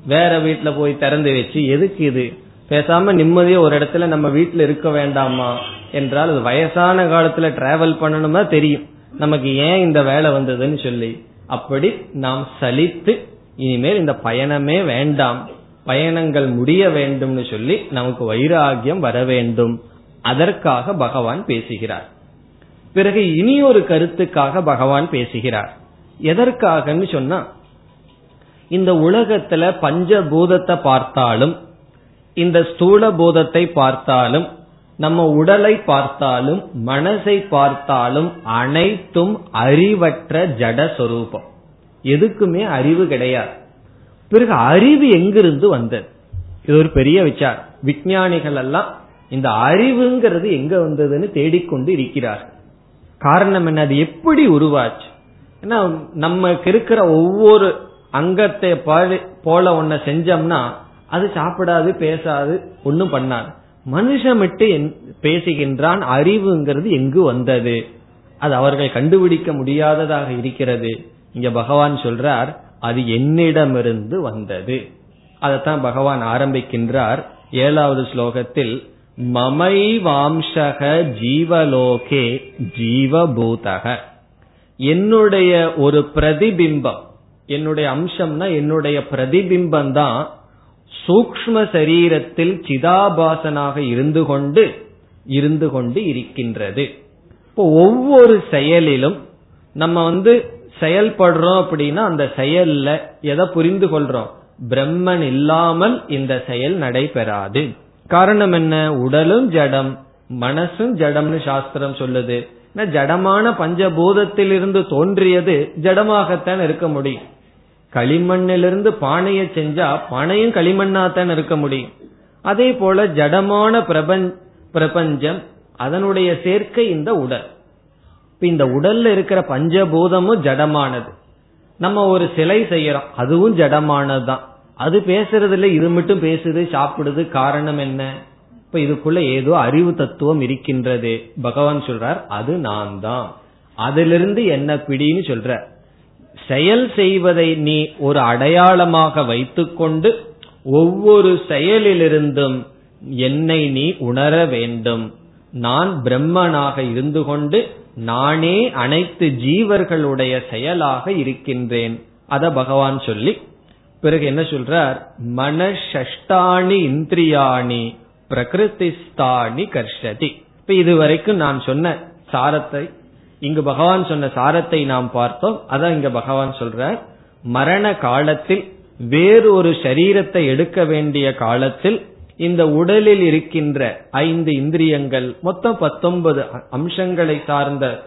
வேற வீட்டுல போய் திறந்து வச்சு எதுக்கு இது? பேசாம நிம்மதியா ஒரு இடத்துல நம்ம வீட்டுல இருக்க வேண்டாமா? என்றால் அது வயசான காலத்துல டிராவல் பண்ணணுமா தெரியும். நமக்கு ஏன் இந்த வேலை வந்ததுன்னு சொல்லி. அப்படி நாம் சலித்து இனிமேல் இந்த பயணமே வேண்டாம். பயணங்கள் முடிய வேண்டும்னு சொல்லி நமக்கு வைராகியம் வர வேண்டும். அதற்காக பகவான் பேசுகிறார். பிறகு இனி ஒரு கருத்துக்காக பகவான் பேசுகிறார். எதற்காகன்னு சொன்னா இந்த உலகத்துல பஞ்சபூதத்தை பார்த்தாலும் இந்த ஸ்தூல பூதத்தை பார்த்தாலும் நம்ம உடலை பார்த்தாலும் மனசை பார்த்தாலும் அனைத்தும் அறிவற்ற ஜட சொரூபம் எதுக்குமே அறிவு கிடையாது. பிறகு அறிவு எங்கிருந்து வந்தது? இது ஒரு பெரிய விசாரம். விஞ்ஞானிகள் எல்லாம் இந்த அறிவுங்கிறது எங்க வந்ததுன்னு தேடிக்கொண்டு இருக்கிறார் காரணம் என்ன? அது எப்படி உருவாச்சு? ஏன்னா நமக்கு இருக்கிற ஒவ்வொரு அங்கத்தை போல ஒன்ன செஞ்சோம்னா அது சாப்பிடாது பேசாது ஒன்னும் பண்ணாது. மனுஷன் மட்டும் பேசுகின்றான் அறிவுங்கிறது எங்கு வந்தது? அது அவர்கள் கண்டுபிடிக்க முடியாததாக இருக்கிறது. இங்க பகவான் சொல்றார் அது என்னிடமிருந்து வந்தது. அதைத்தான் பகவான் ஆரம்பிக்கின்றார். ஏழாவது ஸ்லோகத்தில் மமை வாம்சக ஜீவலோகே ஜீவபூதக. என்னுடைய ஒரு பிரதிபிம்பம் என்னுடைய அம்சம்னா என்னுடைய பிரதிபிம்பம் தான் சூக்ம சரீரத்தில் சிதாபாசனாக இருந்து கொண்டு இருந்து கொண்டு இருக்கின்றது. இப்போ ஒவ்வொரு செயலிலும் நம்ம வந்து செயல்படுறோம் அப்படின்னா அந்த செயல்ல எதை புரிந்து கொள்றோம்? பிரம்மன் இல்லாமல் இந்த செயல் நடைபெறாது. காரணம் என்ன? உடலும் ஜடம் மனசும் ஜடம்னு சாஸ்திரம் சொல்லுது. ஜடமான பஞ்சபூதத்திலிருந்து தோன்றியது ஜடமாகத்தான் இருக்க முடியும். களிமண்ணிலிருந்து பானையை செஞ்சா பானையும் களிமண்ணாத்தான் இருக்க முடியும். அதே போல ஜடமான பிரபஞ்சம் அதனுடைய சேர்க்கை இந்த உடல். இந்த உடல்ல இருக்கிற பஞ்சபூதமும் ஜடமானது. நம்ம ஒரு சிலை செய்யறோம். அதுவும் ஜடமானதுதான். அது பேசுறதுல இது மட்டும் பேசுது சாப்பிடுது காரணம் என்ன? இப்ப இதுக்குள்ள ஏதோ அறிவு தத்துவம் இருக்கின்றது. பகவான் சொல்றார் அது நான் தான் அதிலிருந்து என்ன பிடின்னு சொல்ற. செயல் செய்வதை நீ ஒரு அடையாளமாக வைத்துக்கொண்டு ஒவ்வொரு செயலிலிருந்தும் என்னை நீ உணர வேண்டும். நான் பிரம்மனாக இருந்து கொண்டு நானே அனைத்து ஜீவர்களுடைய செயலாக இருக்கின்றேன். அத பகவான் சொல்லி பிறகு என்ன சொல்றார்? மனஷ்டாணி இந்திரியாணி பிரகிருதிஸ்தானி கர்ஷதி. இப்ப இதுவரைக்கும் நான் சொன்ன சாரத்தை இங்கு பகவான் சொன்ன சாரத்தை நாம் பார்த்தோம். அதான் இங்க பகவான் சொல்றார். மரண காலத்தில் வேறு ஒரு சரீரத்தை எடுக்க வேண்டிய காலத்தில் இந்த உடலில் இருக்கின்ற ஐந்து இந்திரியங்கள் மொத்தம் பத்தொன்பது அம்சங்களை சார்ந்த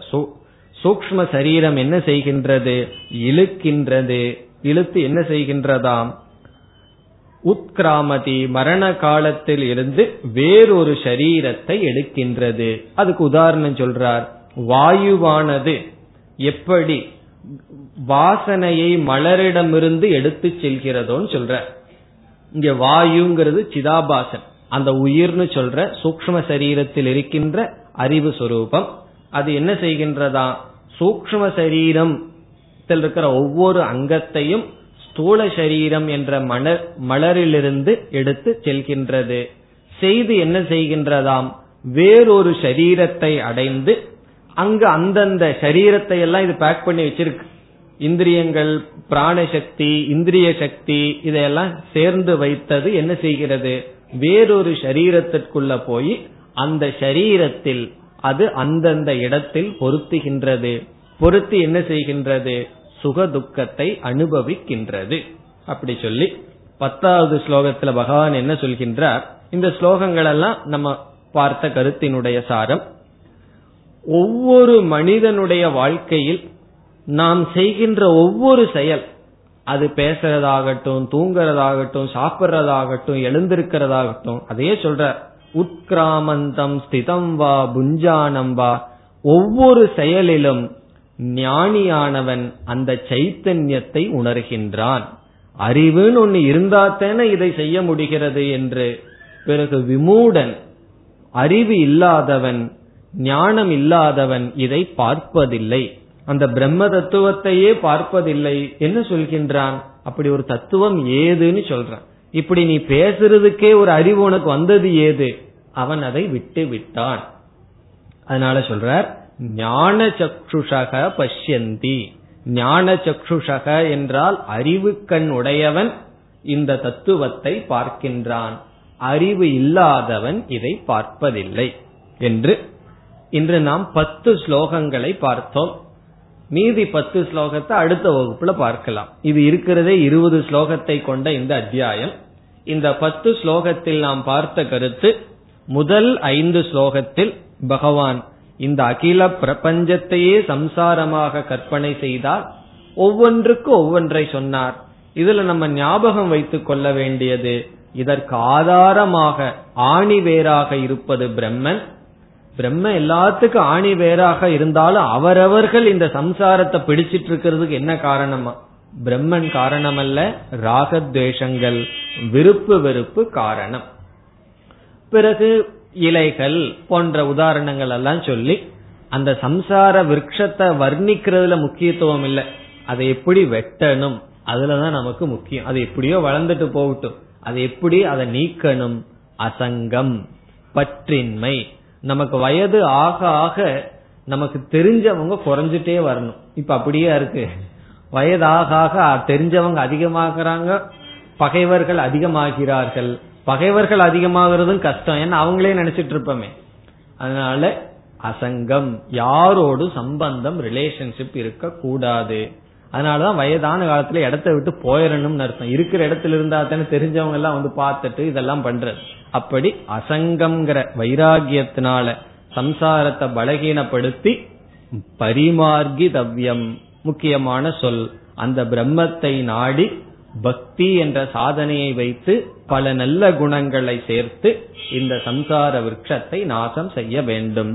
சூக்ம சரீரம் என்ன செய்கின்றது? இழுக்கின்றது. இழுத்து என்ன செய்கின்றதாம்? உத்கிராமதி மரண காலத்தில் இருந்து வேறொரு சரீரத்தை எடுக்கின்றது. அதுக்கு உதாரணம் சொல்றார். வாயுவானது எப்படி வாசனையை மலரிடமிருந்து எடுத்து செல்கிறதோன்னு சொல்ற இங்க வாயுங்கிறது சிதாபாசன். அந்த உயிர்னு சொல்ற சூக்ம சரீரத்தில் இருக்கின்ற அறிவு சுரூபம். அது என்ன செய்கின்றதா? சூக்ம சரீரம் இருக்கிற ஒவ்வொரு அங்கத்தையும் ஸ்தூல சரீரம் என்ற மலர் மலரிலிருந்து எடுத்து செல்கின்றது. செய்து என்ன செய்கின்றதாம்? வேறொரு சரீரத்தை அடைந்து அங்கு அந்தந்த சரீரத்தை எல்லாம் இது பேக் பண்ணி வச்சிருக்கு. இந்திரியங்கள் பிராண சக்தி இந்திரிய சக்தி இதையெல்லாம் சேர்ந்து வைத்தது என்ன செய்கிறது? வேறொரு சரீரத்திற்குள்ள போய் அந்த சரீரத்தில் அது அந்தந்த இடத்தில் பொருத்துகின்றது. பொருத்தி என்ன செய்கின்றது? சுக துக்கத்தை அனுபவிக்கின்றது. அப்படி சொல்லி பத்தாவது ஸ்லோகத்துல பகவான் என்ன சொல்கின்றார்? இந்த ஸ்லோகங்கள் எல்லாம் நம்ம பார்த்த கருத்தினுடைய சாரம். ஒவ்வொரு மனிதனுடைய வாழ்க்கையில் நாம் செய்கின்ற ஒவ்வொரு செயல் அது பேசுறதாகட்டும் தூங்குறதாகட்டும் சாப்பிட்றதாகட்டும் எழுந்திருக்கிறதாகட்டும் அதையே சொல்ற உட்கிராமந்தம் ஸ்திதம் வா புஞ்சானம் வா ஒவ்வொரு செயலிலும் ஞானியானவன் அந்த சைத்தன்யத்தை உணர்கின்றான். அறிவுன்னு ஒன்னு இருந்தாத்தேன இதை செய்ய முடிகிறது என்று. பிறகு விமூடன் அறிவு இல்லாதவன் ஞானம் இல்லாதவன் இதை பார்ப்பதில்லை. அந்த பிரம்ம தத்துவத்தையே பார்ப்பதில்லை. என்ன சொல்கின்றான்? அப்படி ஒரு தத்துவம் ஏதுன்னு சொல்றான். இப்படி நீ பேசுறதுக்கே ஒரு அறிவு உனக்கு வந்தது ஏது? அவன் அதை விட்டு விட்டான். அதனால சொல்றார் ஞான சக்ஷுஷக பஷ்யந்தி. ஞான சக்ஷுஷக என்றால் அறிவு கண் உடையவன் இந்த தத்துவத்தை பார்க்கின்றான். அறிவு இல்லாதவன் இதை பார்ப்பதில்லை என்று இன்று நாம் பத்து ஸ்லோகங்களை பார்த்தோம். மீதி பத்து ஸ்லோகத்தை அடுத்த வகுப்புல பார்க்கலாம். இது இருக்கிறதே இருபது ஸ்லோகத்தை கொண்ட இந்த அத்தியாயம். இந்த பத்து ஸ்லோகத்தில் நாம் பார்த்த கருத்து முதல் ஐந்து ஸ்லோகத்தில் பகவான் இந்த அகில பிரபஞ்சத்தையே சம்சாரமாக கற்பனை செய்தால் ஒவ்வொன்றுக்கு ஒவ்வொன்றை சொன்னார். இதுல நம்ம ஞாபகம் வைத்துக் கொள்ள வேண்டியது இதற்கு ஆதாரமாக ஆணிவேராக இருப்பது பிரம்மன் பிரம்ம எல்லாத்துக்கும் ஆணி வேறாக இருந்தாலும் அவரவர்கள் இந்த சம்சாரத்தை பிடிச்சிட்டு இருக்கிறதுக்கு என்ன காரணமா? பிரம்மன் காரணம் அல்ல ராகத்வேஷங்கள் விருப்பு வெறுப்பு காரணம். பிறகு இலைகள் போன்ற உதாரணங்கள் எல்லாம் சொல்லி அந்த சம்சார விரக்ஷத்தை வர்ணிக்கிறதுல முக்கியத்துவம் இல்லை. அதை எப்படி வெட்டணும்? அதுலதான் நமக்கு முக்கியம். அது எப்படியோ வளர்ந்துட்டு போகட்டும். அது எப்படி அதை நீக்கணும்? அசங்கம் பற்றின்மை நமக்கு வயது ஆக ஆக நமக்கு தெரிஞ்சவங்க குறைஞ்சிட்டே வரணும். இப்ப அப்படியே இருக்கு? வயதாக ஆக தெரிஞ்சவங்க அதிகமாகிறாங்க பகைவர்கள் அதிகமாகிறார்கள். பகைவர்கள் அதிகமாகிறதும் கஷ்டம். ஏன்னா அவங்களே நினைச்சிட்டு இருப்போமே. அதனால அசங்கம் யாரோடு சம்பந்தம் ரிலேஷன்ஷிப் இருக்க கூடாது அதனாலதான் வயதான காலத்துல இடத்த விட்டு போயிடணும்னு அர்த்தம். இருக்கிற இடத்துல இருந்தா தானே தெரிஞ்சவங்க எல்லாம் வந்து பார்த்துட்டு இதெல்லாம் பண்றது. அப்படி அசங்கம்ங்கிற வைராகியத்தினால சம்சாரத்தை பலகீனப்படுத்தி பரிமார்கி தவ்யம் முக்கியமான சொல். அந்த பிரம்மத்தை நாடி பக்தி என்ற சாதனையை வைத்து பல நல்ல குணங்களை சேர்த்து இந்த சம்சார விரக்ஷத்தை நாசம் செய்ய வேண்டும்.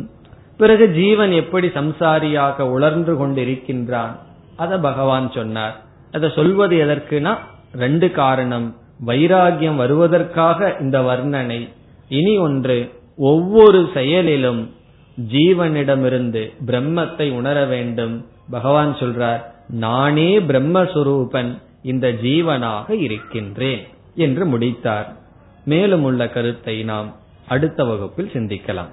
பிறகு ஜீவன் எப்படி சம்சாரியாக உணர்ந்து கொண்டிருக்கின்றான்? அத பகவான் சொன்னார். அத சொல்வது எதற்குனா ரெண்டு காரணம். வைராகியம் வருவதற்காக இந்த வர்ணனை. இனி ஒன்று ஒவ்வொரு செயலிலும் ஜீவனிடமிருந்து பிரம்மத்தை உணர வேண்டும். பகவான் சொல்றார் நானே பிரம்மஸ்வரூபன் இந்த ஜீவனாக இருக்கின்றேன் என்று முடித்தார். மேலும் உள்ள கருத்தை நாம் அடுத்த வகுப்பில் சிந்திக்கலாம்.